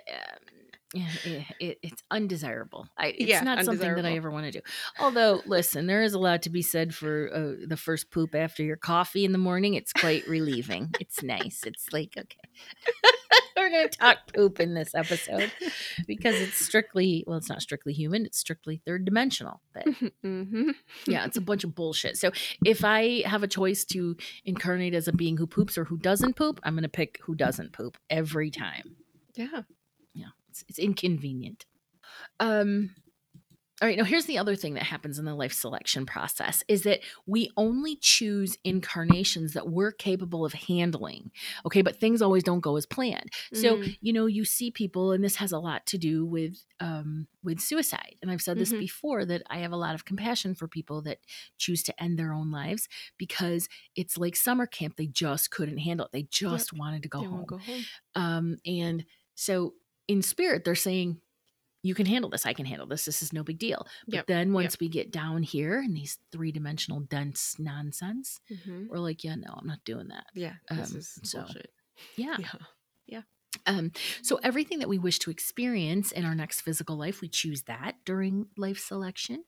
yeah, it, it's undesirable. I, it's Yeah, not something that I ever want to do. Although, listen, there is a lot to be said for uh, the first poop after your coffee in the morning. It's quite relieving. It's nice. It's like okay, [laughs] we're gonna talk poop in this episode because it's strictly well, it's not strictly human. It's strictly third dimensional. But [laughs] hmm yeah, it's a bunch of bullshit. So if I have a choice to incarnate as a being who poops or who doesn't poop, I'm going to pick who doesn't poop every time. Yeah, it's, it's inconvenient. Um, all right, now here's the other thing that happens in the life selection process is that we only choose incarnations that we're capable of handling. Okay, but things always don't go as planned. So, Mhm. you know, you see people and this has a lot to do with um with suicide. And I've said this Mhm. before that I have a lot of compassion for people that choose to end their own lives because it's like summer camp they just couldn't handle it. They just wanted to go home. go home Um, and so in spirit, they're saying, you can handle this. I can handle this. This is no big deal. But Yep, then once we get down here in these three dimensional dense nonsense, hmm we're like, yeah, no, I'm not doing that. yeah this Um, is so- bullshit Yeah. yeah Um, so everything that we wish to experience in our next physical life, we choose that during life selection.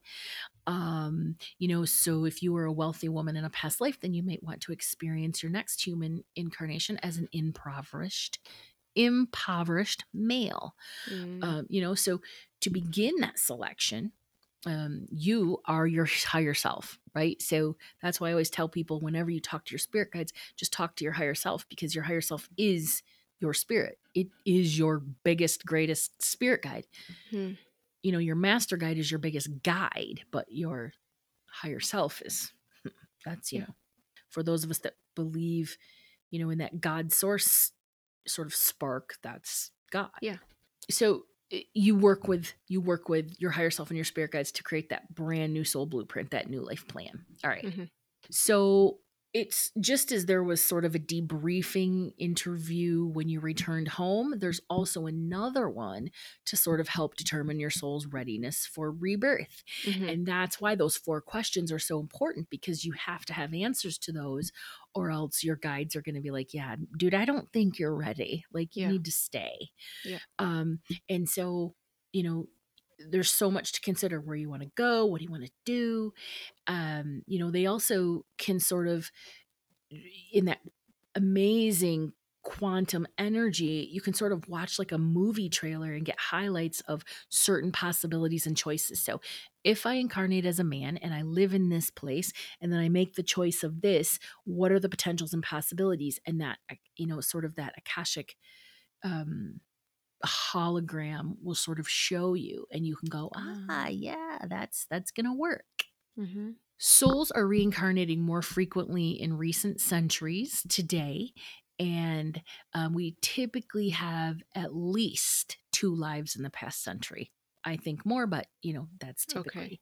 Um, you know, so if you were a wealthy woman in a past life, then you might want to experience your next human incarnation as an impoverished, impoverished male. Mm. Um, you know, so to begin that selection, um, you are your higher self, right? So that's why I always tell people whenever you talk to your spirit guides, just talk to your higher self because your higher self is your spirit. It is your biggest, greatest spirit guide. Mhm. You know, your master guide is your biggest guide, but your higher self is [laughs] that's, you know, for those of us that believe, you know, in that God source sort of spark, that's God. Yeah. So you work with you work with your higher self and your spirit guides to create that brand new soul blueprint, that new life plan. All right. Mhm. So it's just as there was sort of a debriefing interview when you returned home, there's also another one to sort of help determine your soul's readiness for rebirth. Mhm. And that's why those four questions are so important because you have to have answers to those, or else your guides are going to be like, Yeah, dude, I don't think you're ready. Like, you Yeah. need to stay. Yeah. Um, and so, you know, there's so much to consider where you want to go, what do you want to do. Um, you know, they also can sort of, in that amazing quantum energy, you can sort of watch like a movie trailer and get highlights of certain possibilities and choices. So, if I incarnate as a man and I live in this place and then I make the choice of this, what are the potentials and possibilities? And that, you know, sort of that Akashic um, hologram will sort of show you and you can go, ah, Ah. yeah, that's that's going to work. mm-hmm. Souls are reincarnating more frequently in recent centuries today. And um, we typically have at least two lives in the past century. I think more, but you know, that's Okay. typically.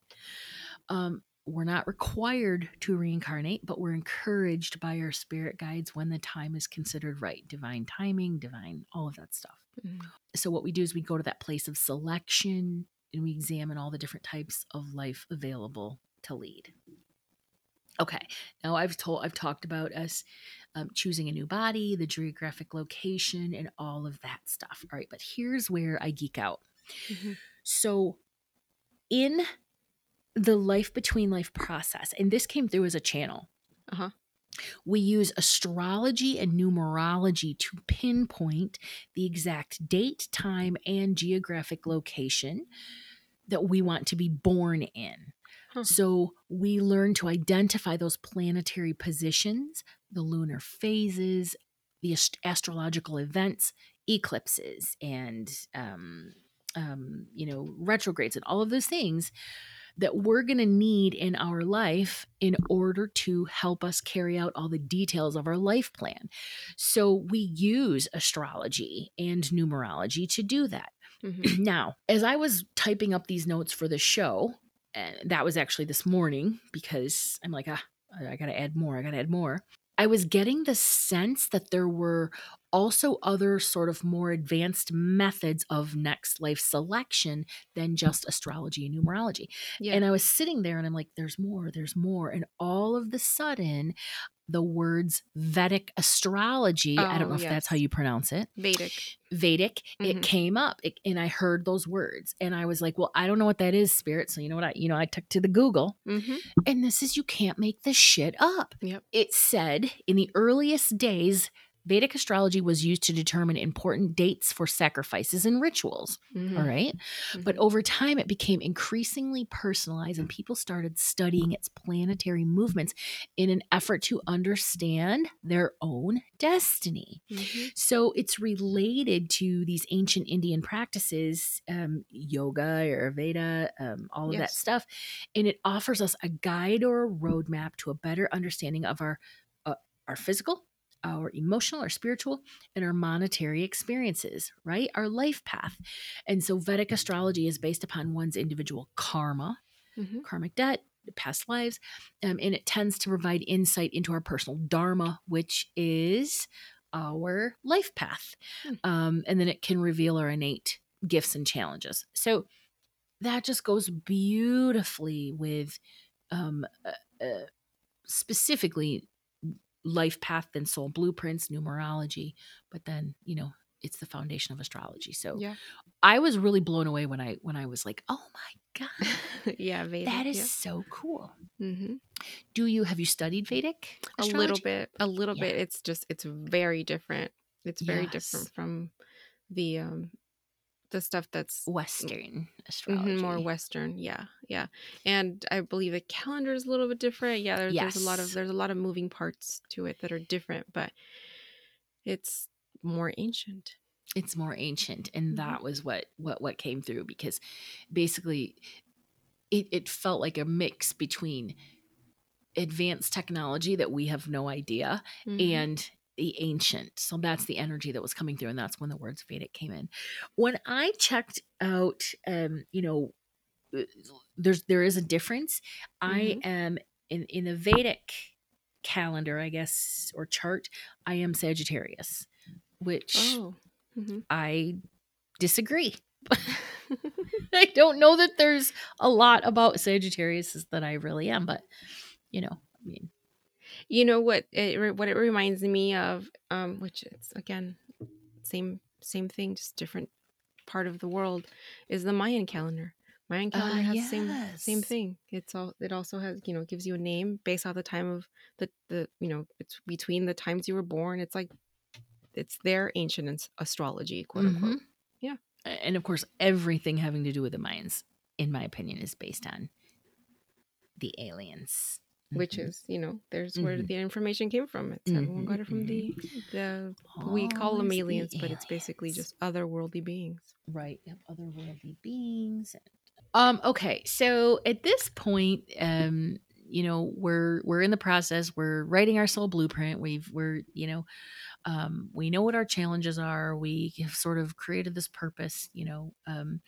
Um, we're not required to reincarnate, but we're encouraged by our spirit guides when the time is considered right. Divine timing, divine, all of that stuff. Mhm. So what we do is we go to that place of selection and we examine all the different types of life available to lead. Okay, now I've told I've talked about us um, choosing a new body, the geographic location, and all of that stuff. All right, but here's where I geek out. Mhm. So, in the life between life process, and this came through as a channel, Uh-huh. We use astrology and numerology to pinpoint the exact date, time, and geographic location that we want to be born in. Huh. So we learn to identify those planetary positions, the lunar phases, the ast- astrological events, eclipses, and um, um, you know retrogrades, and all of those things that we're going to need in our life in order to help us carry out all the details of our life plan. So we use astrology and numerology to do that. Mhm. [clears throat] now, as I was typing up these notes for the show, and that was actually this morning because I'm like, ah, I got to add more. I got to add more. I was getting the sense that there were also other sort of more advanced methods of next life selection than just astrology and numerology. Yeah. And I was sitting there and I'm like, there's more, there's more. And all of the sudden, the words Vedic astrology, I don't Oh, know if that's how you pronounce it, Vedic. Vedic, it Mhm. came up it, and I heard those words. And I was like, well, I don't know what that is, spirit. So you know what I, you know, I took to the Google hmm and this is, you can't make this shit up. Yep. It said in the earliest days, Vedic astrology was used to determine important dates for sacrifices and rituals. Mhm. All right. But Mhm. over time, it became increasingly personalized, and people started studying its planetary movements in an effort to understand their own destiny. Mhm. So it's related to these ancient Indian practices, um, yoga, Ayurveda, um, all of that stuff, and it offers us a guide or a roadmap to a better understanding of our uh, our physical, our emotional, our spiritual, and our monetary experiences. Right, our life path, and so Vedic astrology is based upon one's individual karma, Mhm. karmic debt, past lives, um, and it tends to provide insight into our personal dharma, which is our life path. Hmm. Um, and then it can reveal our innate gifts and challenges. So that just goes beautifully with um, uh, uh, specifically life path and soul blueprints, numerology, but then, you know, it's the foundation of astrology. So Yeah. I was really blown away when I when I was like, "Oh my [laughs] god, yeah. Vedic. that is so cool. Yeah. hmm Do you have you studied Vedic? Astrology? A little bit. A little Yeah. bit. It's just. It's very different. It's very Yes. different from the um the stuff that's Western astrology. more Western. Yeah. Yeah. And I believe the calendar is a little bit different. Yeah. There, There's a lot of there's a lot of moving parts to it that are different, but it's more ancient. It's more ancient, and Mhm. that was what what what came through because basically it it felt like a mix between advanced technology that we have no idea Mhm. and the ancient. So that's the energy that was coming through, and that's when the words Vedic came in. When I checked out, um, you know, uh, there's there is a difference. I Mhm. am in in the Vedic calendar, I guess, or chart. I am Sagittarius, which Oh. Mhm. I disagree. [laughs] I don't know that there's a lot about Sagittarius that I really am, but you know, I mean, You know what it what it reminds me of, um, which it's again same same thing, just different part of the world, is the Mayan calendar. Mayan calendar Ah, has the same same thing. It's all it also has you know gives you a name based on the time of the the you know it's between the times you were born. It's like it's their ancient astrology, quote unquote. Mhm. Yeah. And of course, everything having to do with the Mayans, in my opinion, is based on the aliens. Which Mhm. is, you know, there's where Mhm. the information came from. It's everyone got it from the the we call them Always the aliens, but it's basically aliens. just otherworldly beings. right yep otherworldly beings um okay so at this point um you know we're we're in the process we're writing our soul blueprint we've we're you know um we know what our challenges are we have sort of created this purpose you know um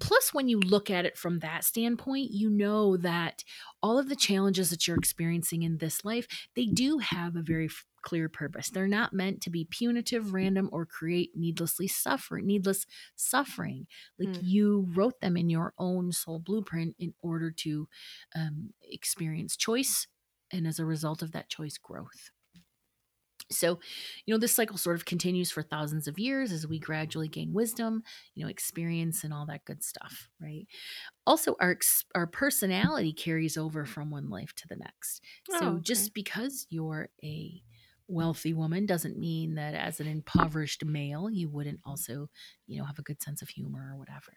plus when you look at it from that standpoint you know that all of the challenges that you're experiencing in this life they do have a very f- clear purpose. They're not meant to be punitive random or create needlessly suffering needless suffering. Like Mm. you wrote them in your own soul blueprint in order to um, experience choice and as a result of that choice growth so, you know, this cycle sort of continues for thousands of years as we gradually gain wisdom, you know, experience and all that good stuff, right? Also, our our personality carries over from one life to the next. So, Oh, okay. just because you're a wealthy woman doesn't mean that as an impoverished male, you wouldn't also, you know, have a good sense of humor or whatever.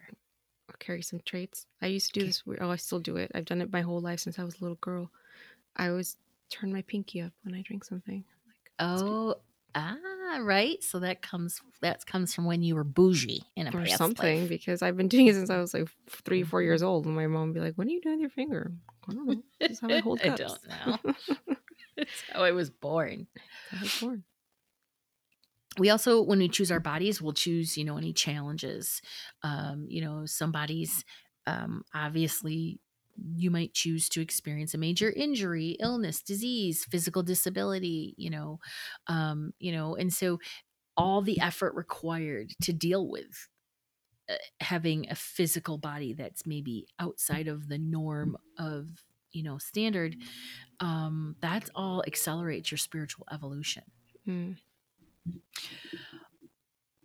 Or carry some traits. I used to do Okay. this. Oh, I still do it. I've done it my whole life since I was a little girl. I always turn my pinky up when I drink something. It's. Oh, ah, right. So that comes that comes from when you were bougie in a or something life. because I've been doing it since I was like three, four years old. And my mom would be like, "What are you doing with your finger?" I don't know. This is how I [laughs] hold it. I cups. don't know. [laughs] That's how I was born. How I was born. we also when we choose our bodies we'll choose you know any challenges um you know some bodies um obviously you might choose to experience a major injury illness disease physical disability you know um you know and so all the effort required to deal with uh, having a physical body that's maybe outside of the norm of you know standard um that's all accelerates your spiritual evolution Mm.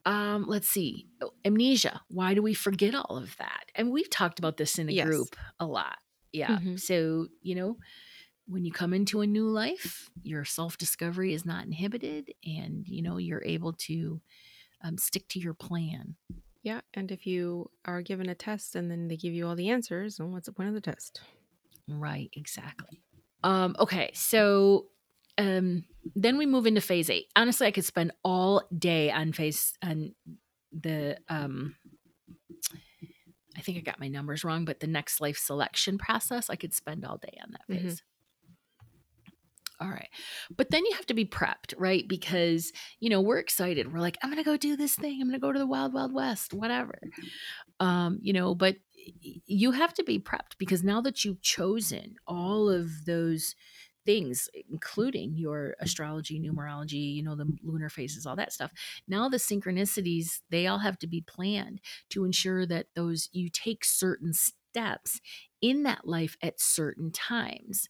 um let's see amnesia why do we forget all of that and we've talked about this in the Yes. group a lot yeah Mhm. so you know when you come into a new life your self-discovery is not inhibited and you know you're able to um, stick to your plan Yeah, and if you are given a test and then they give you all the answers, then what's the point of the test? right exactly um okay so um then we move into phase eight honestly i could spend all day on phase on the um i think i got my numbers wrong but the next life selection process i could spend all day on that Mhm. phase. All right. But then you have to be prepped right? Because you know we're excited. We're like i'm gonna go do this thing. I'm gonna go to the wild wild west whatever. Um you know but you have to be prepped because now that you've chosen all of those things including your mm. astrology numerology you know the lunar phases all that stuff. Now the synchronicities they all have to be planned to ensure that those you take certain steps in that life at certain times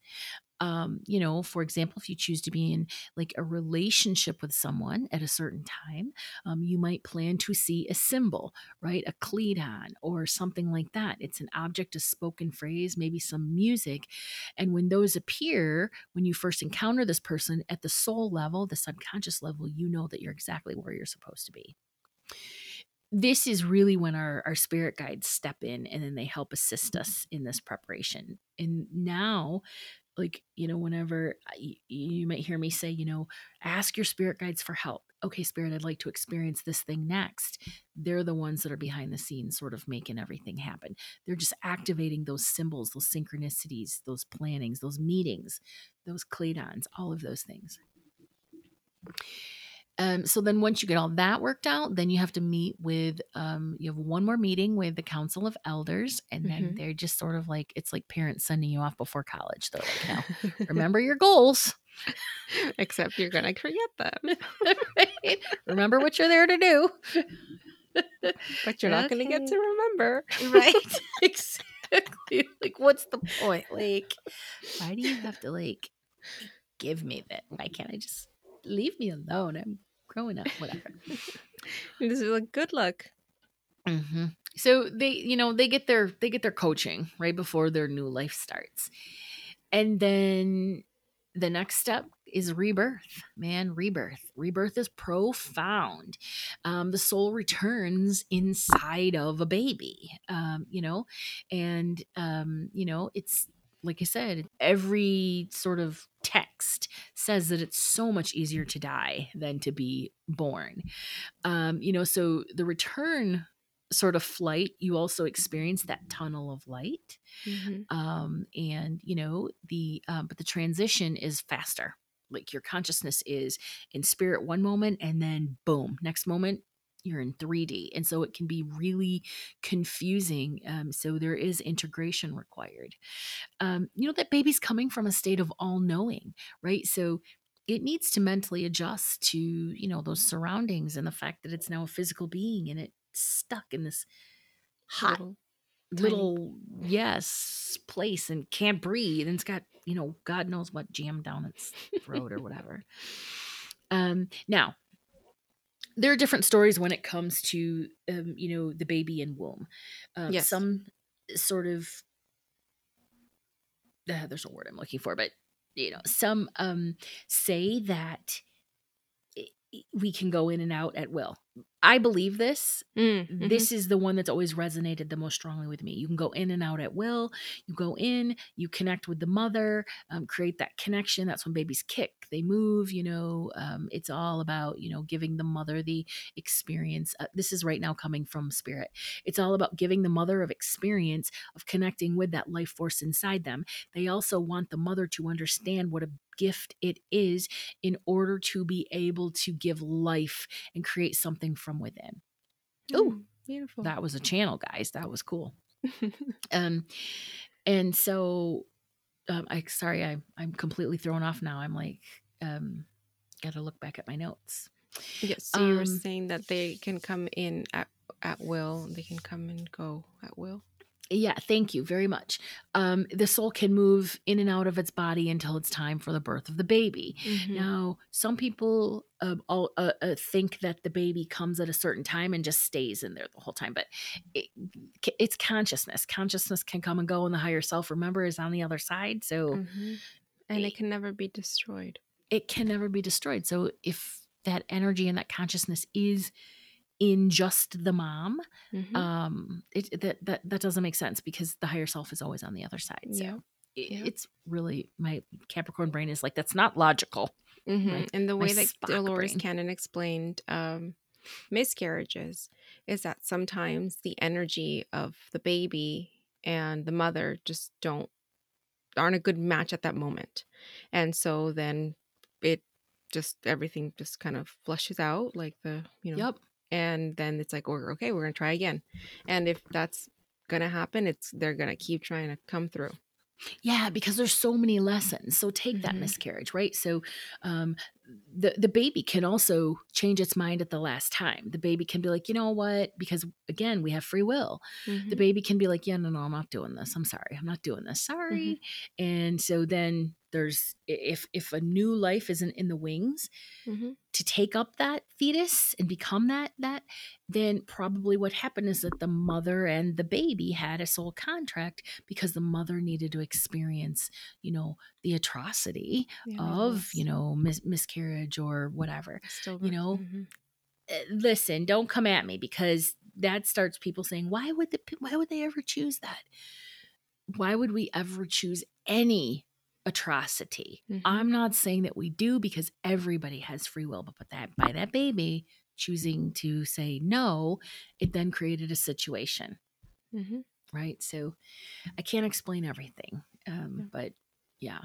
um you know for example if you choose to be in like a relationship with someone at a certain time um, you might plan to see a symbol right? A cleton or something like that. It's an object a spoken phrase maybe some music. And when those appear when you first encounter this person at the soul level the subconscious level you know that you're exactly where you're supposed to be. This is really when our, our spirit guides step in and then they help assist us in this preparation. And now like you know whenever I, you might hear me say you know ask your spirit guides for help. Okay spirit i'd like to experience this thing next. They're the ones that are behind the scenes sort of making everything happen. They're just activating those symbols those synchronicities those plannings those meetings those cladons all of those things um, so then once you get all that worked out then you have to meet with um, you have one more meeting with the council of elders and then Mhm. they're just sort of like it's like parents sending you off before college. They're like now [laughs] remember your goals. Except you're gonna forget them, [laughs] right? remember what you're there to do. [laughs] But you're not gonna get to remember. right. Exactly. Like what's the point? Like why do you have to like give me that? Why can't i just leave me alone? I'm growing up whatever [laughs] This is like good luck. hmm So they, you know, they get their they get their coaching right before their new life starts, and then the next step is rebirth. Man, rebirth. Rebirth is profound. Um, the soul returns inside of a baby. Um, you know, and um, you know, it's like I said, every sort of text says that it's so much easier to die than to be born um, you know, so the return sort of flight, you also experience that tunnel of light. Mhm. Um, and you know, the um, but the transition is faster. Like your consciousness is in spirit one moment and then boom, next moment you're in 3D. And so it can be really confusing. Um, so there is integration required. Um, you know, that baby's coming from a state of all knowing, right? So it needs to mentally adjust to, you know, those surroundings and the fact that it's now a physical being and it's stuck in this hot Little, little yes place and can't breathe and it's got you know god knows what jammed down its throat or [laughs] whatever um now there are different stories when it comes to um you know the baby in womb um, Yes. some sort of uh, [sighs] there's a word i'm looking for but you know some um say that we can go in and out at will i believe this Mm, mhm. this is the one that's always resonated the most strongly with me. You can go in and out at will. You go in, you connect with the mother, um, create that connection. That's when babies kick, they move. You know, um, it's all about you know giving the mother the experience. Uh, this is right now coming from spirit. It's all about giving the mother of experience of connecting with that life force inside them. They also want the mother to understand what a gift it is in order to be able to give life and create something from within. Ooh, Mm, beautiful. that was a channel guys that was cool [laughs] um and so um i sorry i i'm completely thrown off now i'm like um gotta look back at my notes yes. So you were Um, saying that they can come in at at will. They can come and go at will. Yeah thank you very much um the soul can move in and out of its body until it's time for the birth of the baby Mhm. Now, some people uh, all, uh, uh, think that the baby comes at a certain time and just stays in there the whole time, but it, it's consciousness. Consciousness can come and go, and the higher self, remember, is on the other side. So Mhm. And eh, it can never be destroyed. it can never be destroyed. So if that energy and that consciousness is in just the mom, Mhm. um, it, that that that doesn't make sense because the higher self is always on the other side. So Yeah. it, yeah. it's really my Capricorn brain is like that's not logical. Mhm. my- and the way that Spock Dolores brain. Cannon explained um, miscarriages is that sometimes the energy of the baby and the mother just don't aren't a good match at that moment, and so then it just everything just kind of flushes out like the you know Yep. And then it's like okay we're gonna try again and if that's gonna happen it's they're gonna keep trying to come through Yeah, because there's so many lessons. So take that Mhm. miscarriage, right? So um the the baby can also change its mind at the last time. The baby can be like, "You know what? Because again, we have free will. The Mhm. baby can be like, "Yeah, no, no, I'm not doing this. I'm sorry. I'm not doing this. Sorry." And so then there's if if a new life isn't in the wings, Mhm. to take up that fetus and become that that then probably what happened is that the mother and the baby had a soul contract because the mother needed to experience you know the atrocity Yeah, of you know mis- miscarriage or whatever Still, you know, Mhm. Uh, listen don't come at me because that starts people saying why would the why would they ever choose that why would we ever choose any atrocity Mhm. i'm not saying that we do because everybody has free will but that by that baby choosing to say no it then created a situation Mhm. right so i can't explain everything um, Yeah. but yeah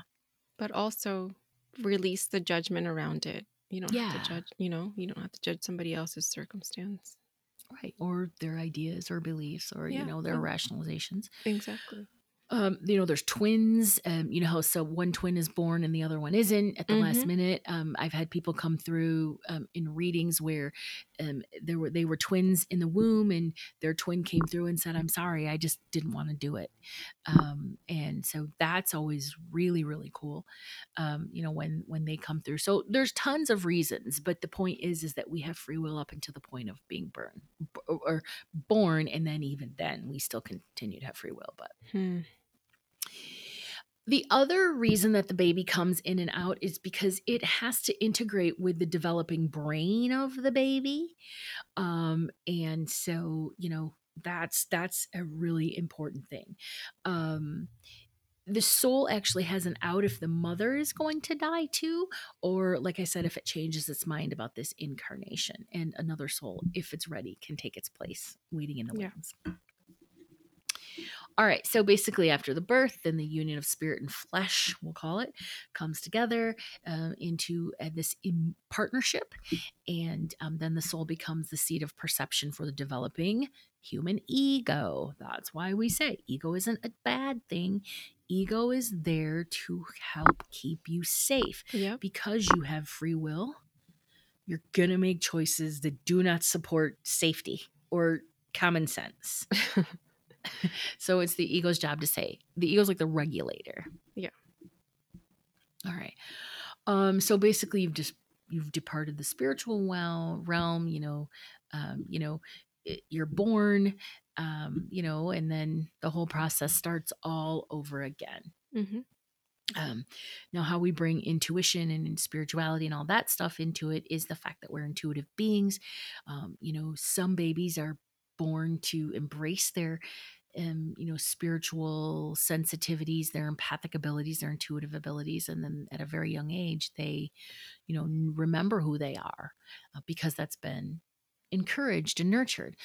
but also release the judgment around it. You don't have to judge, you know, you don't have to judge somebody else's circumstance. right or their ideas or beliefs or Yeah, you know their and- rationalizations Exactly. Um, you know, there's twins. Um, you know how so one twin is born and the other one isn't at the last Mhm. minute. Um, I've had people come through um, in readings where um, there were they were twins in the womb and their twin came through and said, "I'm sorry, I just didn't want to do it." Um, and so that's always really really cool. Um, you know when when they come through. So there's tons of reasons, but the point is is that we have free will up until the point of being born b- or born, and then even then we still continue to have free will, but. Hmm. The other reason that the baby comes in and out is because it has to integrate with the developing brain of the baby. Um, and so, you know, that's that's a really important thing. Um, the soul actually has an out if the mother is going to die too, or like I said, if it changes its mind about this incarnation, and another soul, if it's ready, can take its place, waiting in the Yeah. All right. So basically, after the birth, then the union of spirit and flesh, we'll call it, comes together um, into uh, this in partnership. And um, then the soul becomes the seat of perception for the developing human ego. That's why we say ego isn't a bad thing. Ego is there to help keep you safe. Yeah. Because you have free will, you're going to make choices that do not support safety or common sense. [laughs] [laughs] so it's the ego's job to say the ego's like the regulator. Yeah. All right. Um. So basically, you've just you've departed the spiritual well realm. You know. Um. You know. You're born. Um. You know, and then the whole process starts all over again. Mm-hmm. Um, now, how we bring intuition and spirituality and all that stuff into it is the fact that we're intuitive beings. Um, you know, some babies are born to embrace their um, you know spiritual sensitivities their empathic abilities their intuitive abilities and then at a very young age they you know remember who they are uh, because that's been encouraged and nurtured.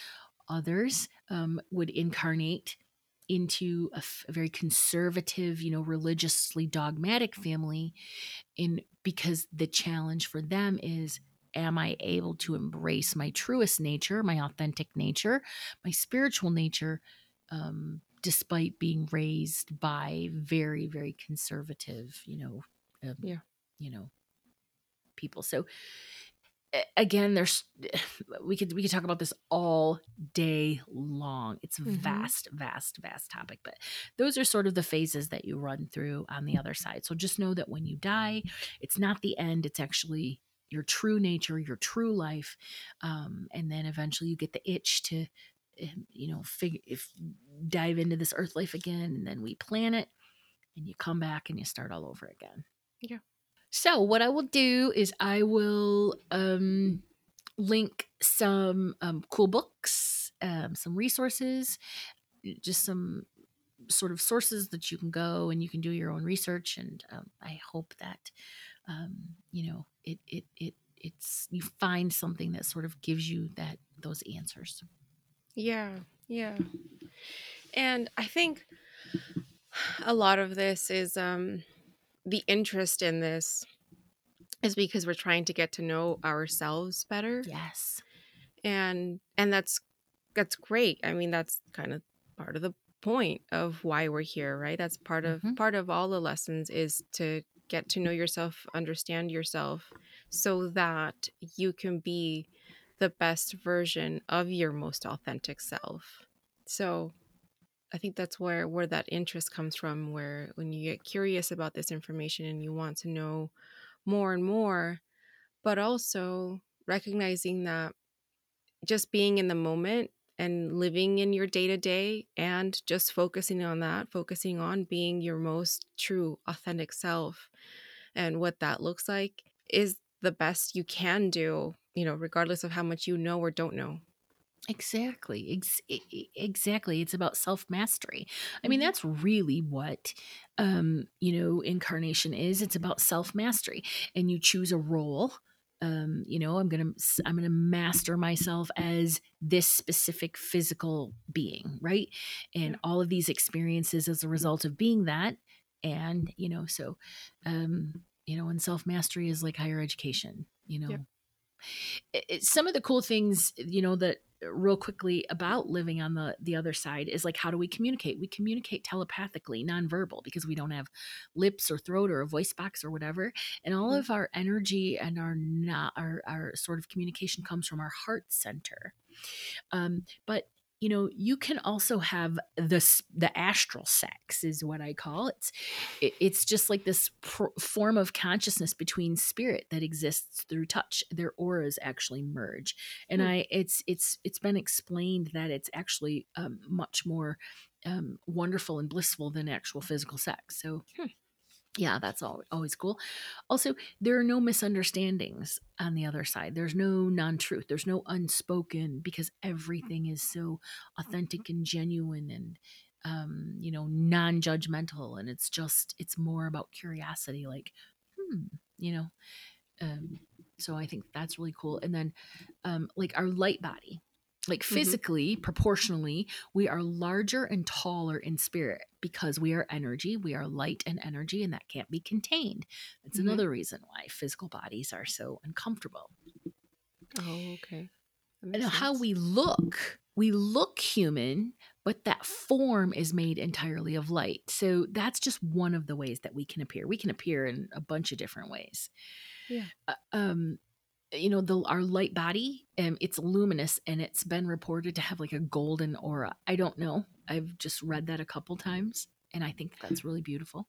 Others um, would incarnate into a, f- a very conservative you know religiously dogmatic family in because the challenge for them is am I able to embrace my truest nature, my authentic nature, my spiritual nature, um, despite being raised by very, very conservative, you know, um, Yeah. you know, people. So again, there's [sighs] we could we could talk about this all day long. It's a Mhm. vast, vast, vast topic, but those are sort of the phases that you run through on the other side. So just know that when you die, it's not the end. It's actually your true nature, your true life, um, and then eventually you get the itch to, you know, figure if dive into this earth life again, and then we plan it, and you come back and you start all over again. Yeah. So what I will do is I will um, link some um, cool books, um, some resources, just some sort of sources that you can go and you can do your own research. And um, I hope that um, you know it it it it's you find something that sort of gives you that those answers. Yeah, yeah. And I think a lot of this is um the interest in this is because we're trying to get to know ourselves better. Yes. And and that's that's great. I mean, that's kind of part of the point of why we're here, right? That's part of Mhm. part of all the lessons is to get to know yourself, understand yourself so that you can be the best version of your most authentic self. So I think that's where where that interest comes from where when you get curious about this information and you want to know more and more, but also recognizing that just being in the moment and living in your day to day and just focusing on that, focusing on being your most true, authentic self and what that looks like is the best you can do, you know, regardless of how much you know or don't know. Exactly. Ex- exactly. It's about self mastery. I mean, Mhm. that's really what um, you know, incarnation is. It's about self mastery, and you choose a role. Um, you know, I'm gonna I'm gonna master myself as this specific physical being, right? And all of these experiences as a result of being that, and you know, so um, you know, and self mastery is like higher education. You know, Yep. It- some of the cool things you know that uh, real quickly about living on the the other side is like how do we communicate? We communicate telepathically nonverbal because we don't have lips or throat or a voice box or whatever. And all Mhm. of our energy and our not our, our sort of communication comes from our heart center. Um but you know you can also have this the astral sex is what i call it it, it's just like this pr- form of consciousness between spirit that exists through touch their auras actually merge and Hmm. i it's it's it's been explained that it's actually um, much more um, wonderful and blissful than actual physical sex so Hmm. Yeah that's all, always cool. Also there are no misunderstandings on the other side. There's no non-truth. There's no unspoken because everything is so authentic and genuine and um, you know non-judgmental and it's just it's more about curiosity like hmm you know? Um, so i think that's really cool. And then um, like our light body like Mhm. physically proportionally we are larger and taller in spirit because we are energy we are light and energy and that can't be contained that's Mhm. another reason why physical bodies are so uncomfortable Oh, okay. And makes how we look we look human but that form is made entirely of light so that's just one of the ways that we can appear we can appear in a bunch of different ways Yeah. Uh, um you know the our light body um it's luminous and it's been reported to have like a golden aura i don't know i've just read that a couple times and i think that's really beautiful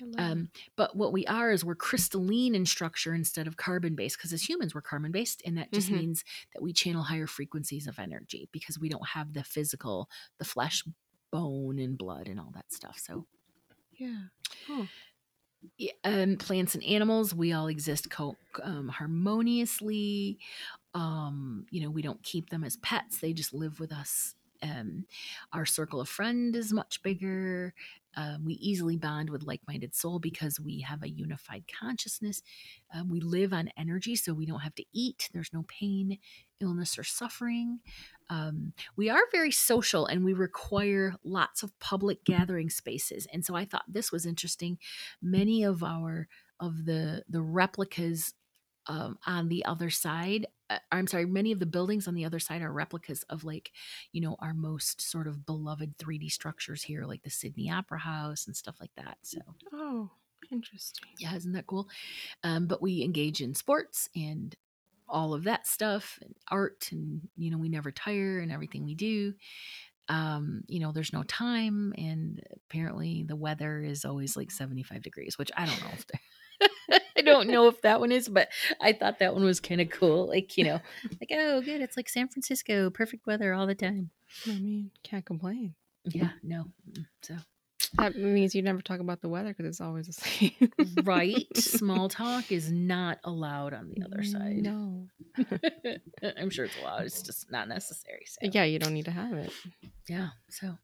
I love it. um, but what we are is we're crystalline in structure instead of carbon based because as humans we're carbon based and that just Mhm. means that we channel higher frequencies of energy because we don't have the physical the flesh bone and blood and all that stuff so yeah. Oh. Um, plants and animals we all exist co- um, harmoniously um, you know we don't keep them as pets they just live with us um, our circle of friend is much bigger um, we easily bond with like-minded soul because we have a unified consciousness um, we live on energy so we don't have to eat there's no pain illness or suffering. Um, we are very social and we require lots of public gathering spaces and so i thought this was interesting. Many of our of the the replicas um, on the other side uh, i'm sorry many of the buildings on the other side are replicas of like you know our most sort of beloved 3d structures here like the sydney opera house and stuff like that so. Oh, interesting. yeah isn't that cool? Um, but we engage in sports and all of that stuff and art and you know we never tire and everything we do um you know there's no time and apparently the weather is always like 75 degrees which i don't know if [laughs] i don't know if that one is but i thought that one was kind of cool like you know [laughs] like oh good it's like san francisco perfect weather all the time I mean, can't complain. yeah no so [laughs] That means you never talk about the weather because it's always the [laughs] same. right small [laughs] talk is not allowed on the other side No. i'm sure it's allowed it's just not necessary so. Yeah, you don't need to have it. yeah so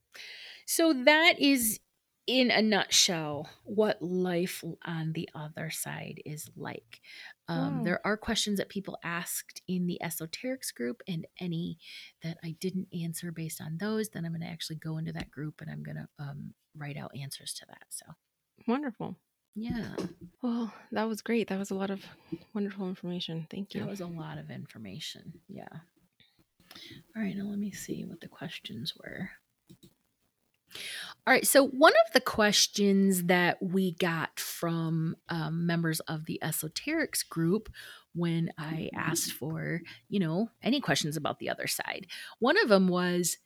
so that is in a nutshell what life on the other side is like um, Wow. there are questions that people asked in the Esoterix group and any that i didn't answer based on those then i'm going to actually go into that group and i'm going to um, write out answers to that so Wonderful. yeah Well, that was great. That was a lot of wonderful information. Thank you. that was a lot of information yeah all right now let me see what the questions were all right. So, one of the questions that we got from um, members of the Esoterix group when I asked for, you know, any questions about the other side, one of them was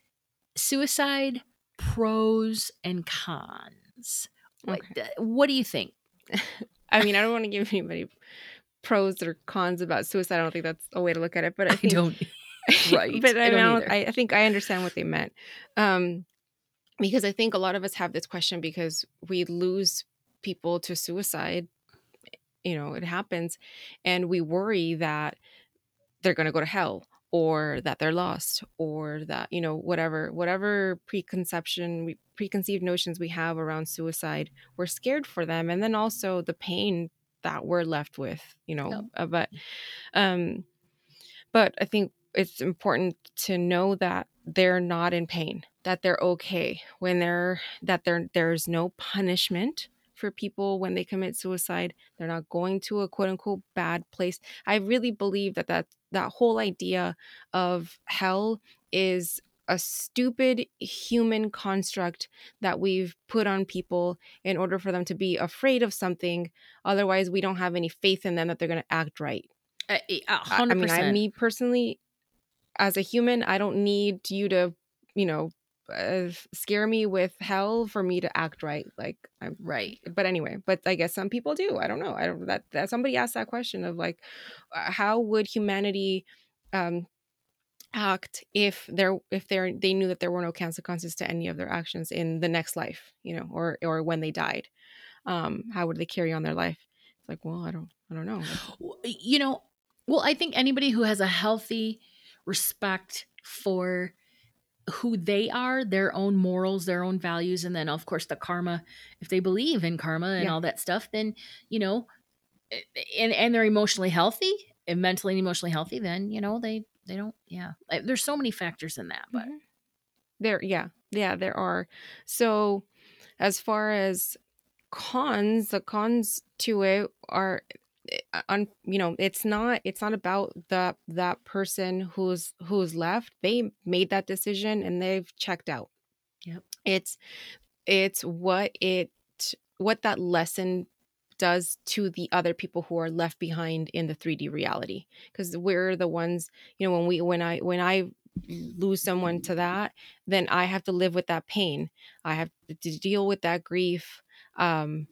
suicide pros and cons. What, Okay. what do you think? [laughs] I mean, I don't want to give anybody pros or cons about suicide. I don't think that's a way to look at it. But I, I don't. [laughs] Right. but I, I don't. I, I think I understand what they meant. Um, because I think a lot of us have this question because we lose people to suicide. You know, it happens, and we worry that they're going to go to hell or that they're lost or that you know whatever whatever preconception we, preconceived notions we have around suicide we're scared for them and then also the pain that we're left with you know uh, but um but i think it's important to know that they're not in pain that they're okay when they're that there there's no punishment for people when they commit suicide they're not going to a quote unquote bad place. I really believe that that that whole idea of hell is a stupid human construct that we've put on people in order for them to be afraid of something. Otherwise we don't have any faith in them that they're going to act right. A- uh, a I- hundred I mean, I, me personally, as a human, I don't need you to, you know, uh, scare me with hell for me to act right. Like, I'm, Right. but anyway, but I guess some people do. I don't know. I don't that that somebody asked that question of like, uh, how would humanity, um, act if there if they're they knew that there were no consequences to any of their actions in the next life, you know, or or when they died, um, how would they carry on their life? It's like, well, I don't, I don't know. You know well i think anybody who has a healthy respect for who they are their own morals their own values and then of course the karma if they believe in karma and Yeah. all that stuff then you know eh, and and they're emotionally healthy and mentally and emotionally healthy then you know they they don't yeah there's so many factors in that but Mhm. there yeah yeah there are so as far as cons the cons to it are eh, on you know it's not it's not about the that person who's who's left. They made that decision and they've checked out. Yep. it's it's what it what that lesson does to the other people who are left behind in the 3D reality. Because we're the ones you know when we when I when I lose someone to that then I have to live with that pain. I have to deal with that grief um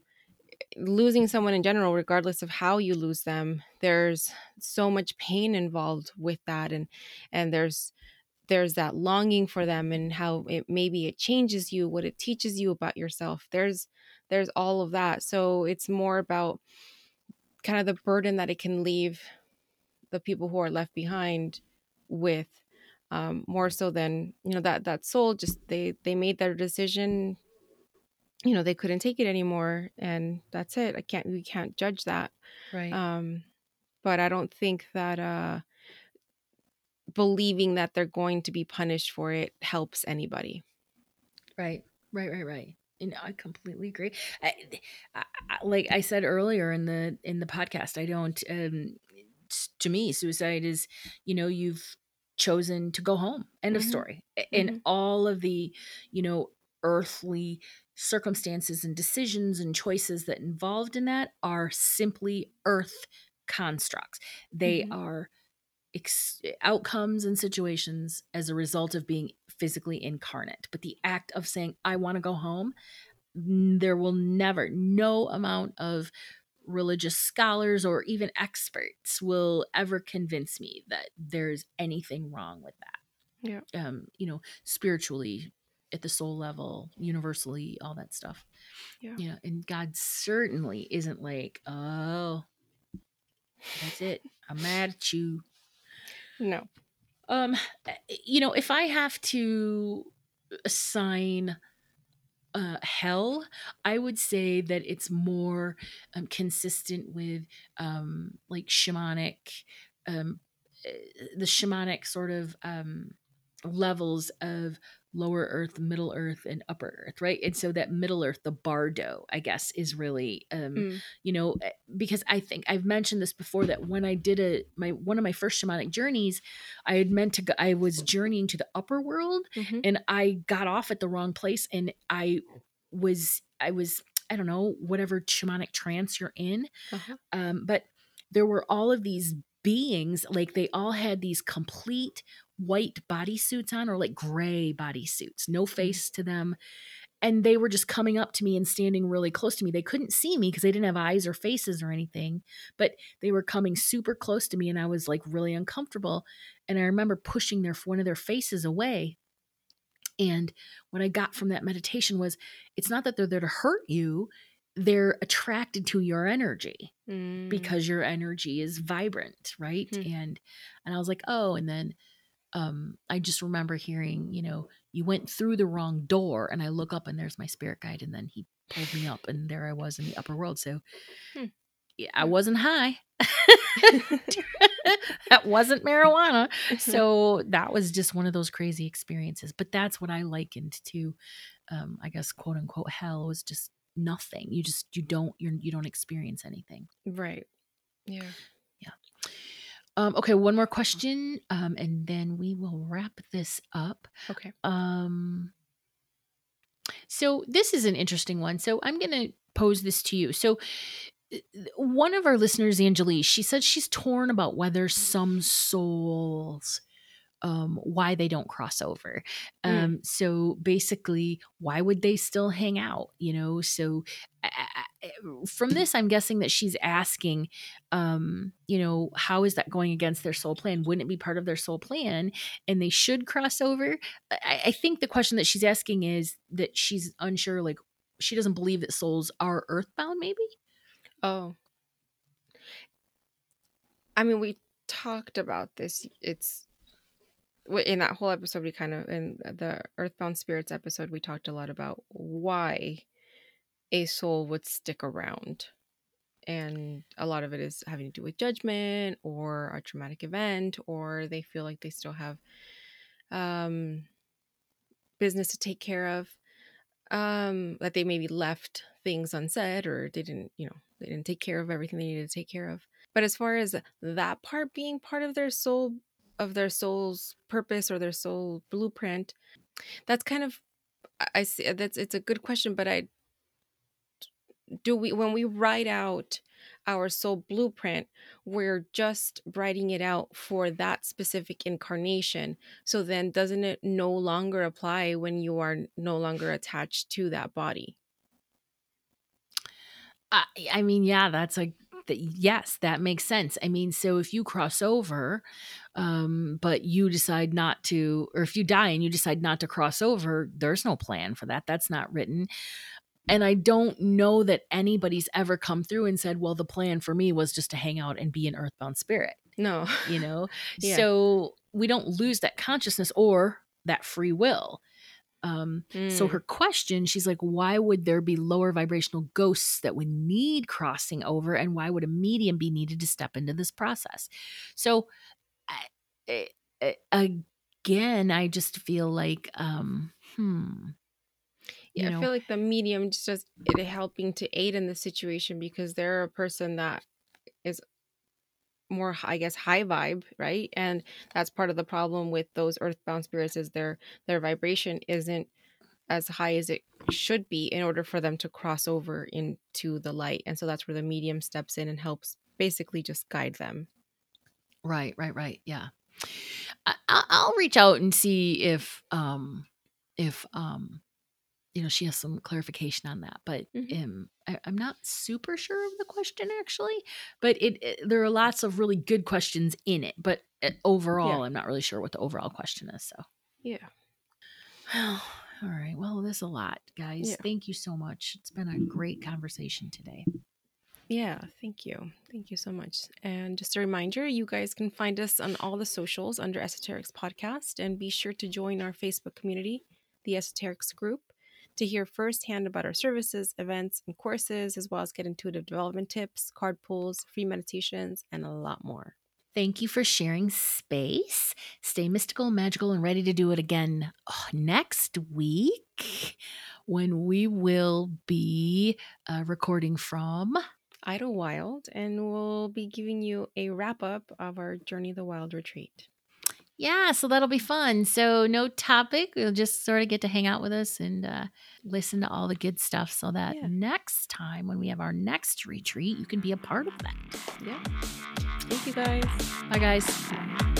losing someone in general regardless of how you lose them there's so much pain involved with that and and there's there's that longing for them and how it maybe it changes you what it teaches you about yourself. There's there's all of that. So it's more about kind of the burden that it can leave the people who are left behind with um, more so than you know that that soul just they they made their decision you know they couldn't take it anymore and that's it i can't we can't judge that right um but i don't think that uh believing that they're going to be punished for it helps anybody Right, right, right, right. And I completely agree. I, I, I- like I said earlier in the in the podcast, I don't. Um, to me, suicide is, you know, you've chosen to go home. End of Mhm. story. And Mhm. all of the, you know, earthly circumstances and decisions and choices that involved in that are simply earth constructs. They Mhm. are ex- outcomes and situations as a result of being physically incarnate. But the act of saying, I want to go home, there will never, no amount of religious scholars or even experts will ever convince me that there's anything wrong with that. Yeah. Um, you know, spiritually, at the soul level, universally, all that stuff. Yeah. You know, and God certainly isn't like, oh, that's it. I'm mad at you. no Um, you know, if I have to assign uh, hell, I would say that it's more um, consistent with um, like shamanic, um, eh, the shamanic sort of um, levels of lower earth, middle earth, and upper earth, right? And so that middle earth, the bardo, I guess, is really um, Mm. you know eh, because i think i've mentioned this before that when i did a my one of my first shamanic journeys i had meant to go i was journeying to the upper world Mhm. and i got off at the wrong place and i was i was i don't know whatever shamanic trance you're in Uh-huh. um, but there were all of these beings like they all had these complete white bodysuits on or like gray bodysuits no face to them and they were just coming up to me and standing really close to me they couldn't see me because they didn't have eyes or faces or anything but they were coming super close to me and i was like really uncomfortable and i remember pushing their one of their faces away and what i got from that meditation was it's not that they're there to hurt you they're attracted to your energy Mm. because your energy is vibrant right Hmm. and and i was like oh and then um i just remember hearing you know you went through the wrong door and i look up and there's my spirit guide and then he pulled me up and there i was in the upper world so Hmm. yeah i wasn't high. [laughs] [laughs] That wasn't marijuana. [laughs] So that was just one of those crazy experiences but that's what i likened to um i guess quote unquote hell was just nothing. You just you don't you're, you don't experience anything. Right. Yeah. yeah Um, okay, one more question, um, and then we will wrap this up. okay Um, so this is an interesting one. So I'm going to pose this to you. So uh, one of our listeners, Angelique, she said she's torn about whether some souls, um, why they don't cross over. Mm. Um, so basically, why would they still hang out? You know, so I- from this, I'm guessing that she's asking, um, you know, how is that going against their soul plan? Wouldn't it be part of their soul plan and they should cross over? I, I think the question that she's asking is that she's unsure, like, she doesn't believe that souls are earthbound, maybe? oh i mean we talked about this it's in that whole episode we kind of in the earthbound spirits episode we talked a lot about why a soul would stick around and a lot of it is having to do with judgment or a traumatic event or they feel like they still have um business to take care of um that they maybe left things unsaid or they didn't you know they didn't take care of everything they needed to take care of. But as far as that part being part of their soul of their soul's purpose or their soul blueprint that's kind of i see that's it's a good question but i do we when we write out our soul blueprint we're just writing it out for that specific incarnation. So then doesn't it no longer apply when you are no longer attached to that body? I, I mean, yeah, that's like that yes that makes sense. I mean so if you cross over um but you decide not to or if you die and you decide not to cross over there's no plan for that. That's not written and i don't know that anybody's ever come through and said well the plan for me was just to hang out and be an earthbound spirit no. you know? [laughs] Yeah. so we don't lose that consciousness or that free will. Um so Mm. her question she's like why would there be lower vibrational ghosts that would need crossing over and why would a medium be needed to step into this process? So I, I- I- again i just feel like um hmm Yeah, you I feel like the medium just does it helping to aid in the situation because they're a person that is more i guess high vibe, right? And that's part of the problem with those earthbound spirits is their their vibration isn't as high as it should be in order for them to cross over into the light. And so that's where the medium steps in and helps basically just guide them. Right, right, right. Yeah, I, I- I'll reach out and see if um if um you know she has some clarification on that. But Mhm. um, I, I'm not super sure of the question actually. But it, it there are lots of really good questions in it. But uh, overall, I'm not really sure what the overall question is. So, Yeah. [sighs] all right. Well, there's a lot, guys. Yeah. Thank you so much. It's been a great conversation today. Yeah, thank you. Thank you so much. And just a reminder, you guys can find us on all the socials under Esoterix Podcast and be sure to join our Facebook community, the Esoterix Group, to hear firsthand about our services, events, and courses, as well as get intuitive development tips, card pulls, free meditations, and a lot more. Thank you for sharing space. Stay mystical, magical, and ready to do it again oh, next week when we will be uh, recording from. Idlewild, and we'll be giving you a wrap up of our Journey the Wild retreat. Yeah, so that'll be fun. So, no topic. You'll just sort of get to hang out with us and uh, listen to all the good stuff so that Yeah. next time when we have our next retreat, you can be a part of that. Yeah. Thank you guys. Bye, guys.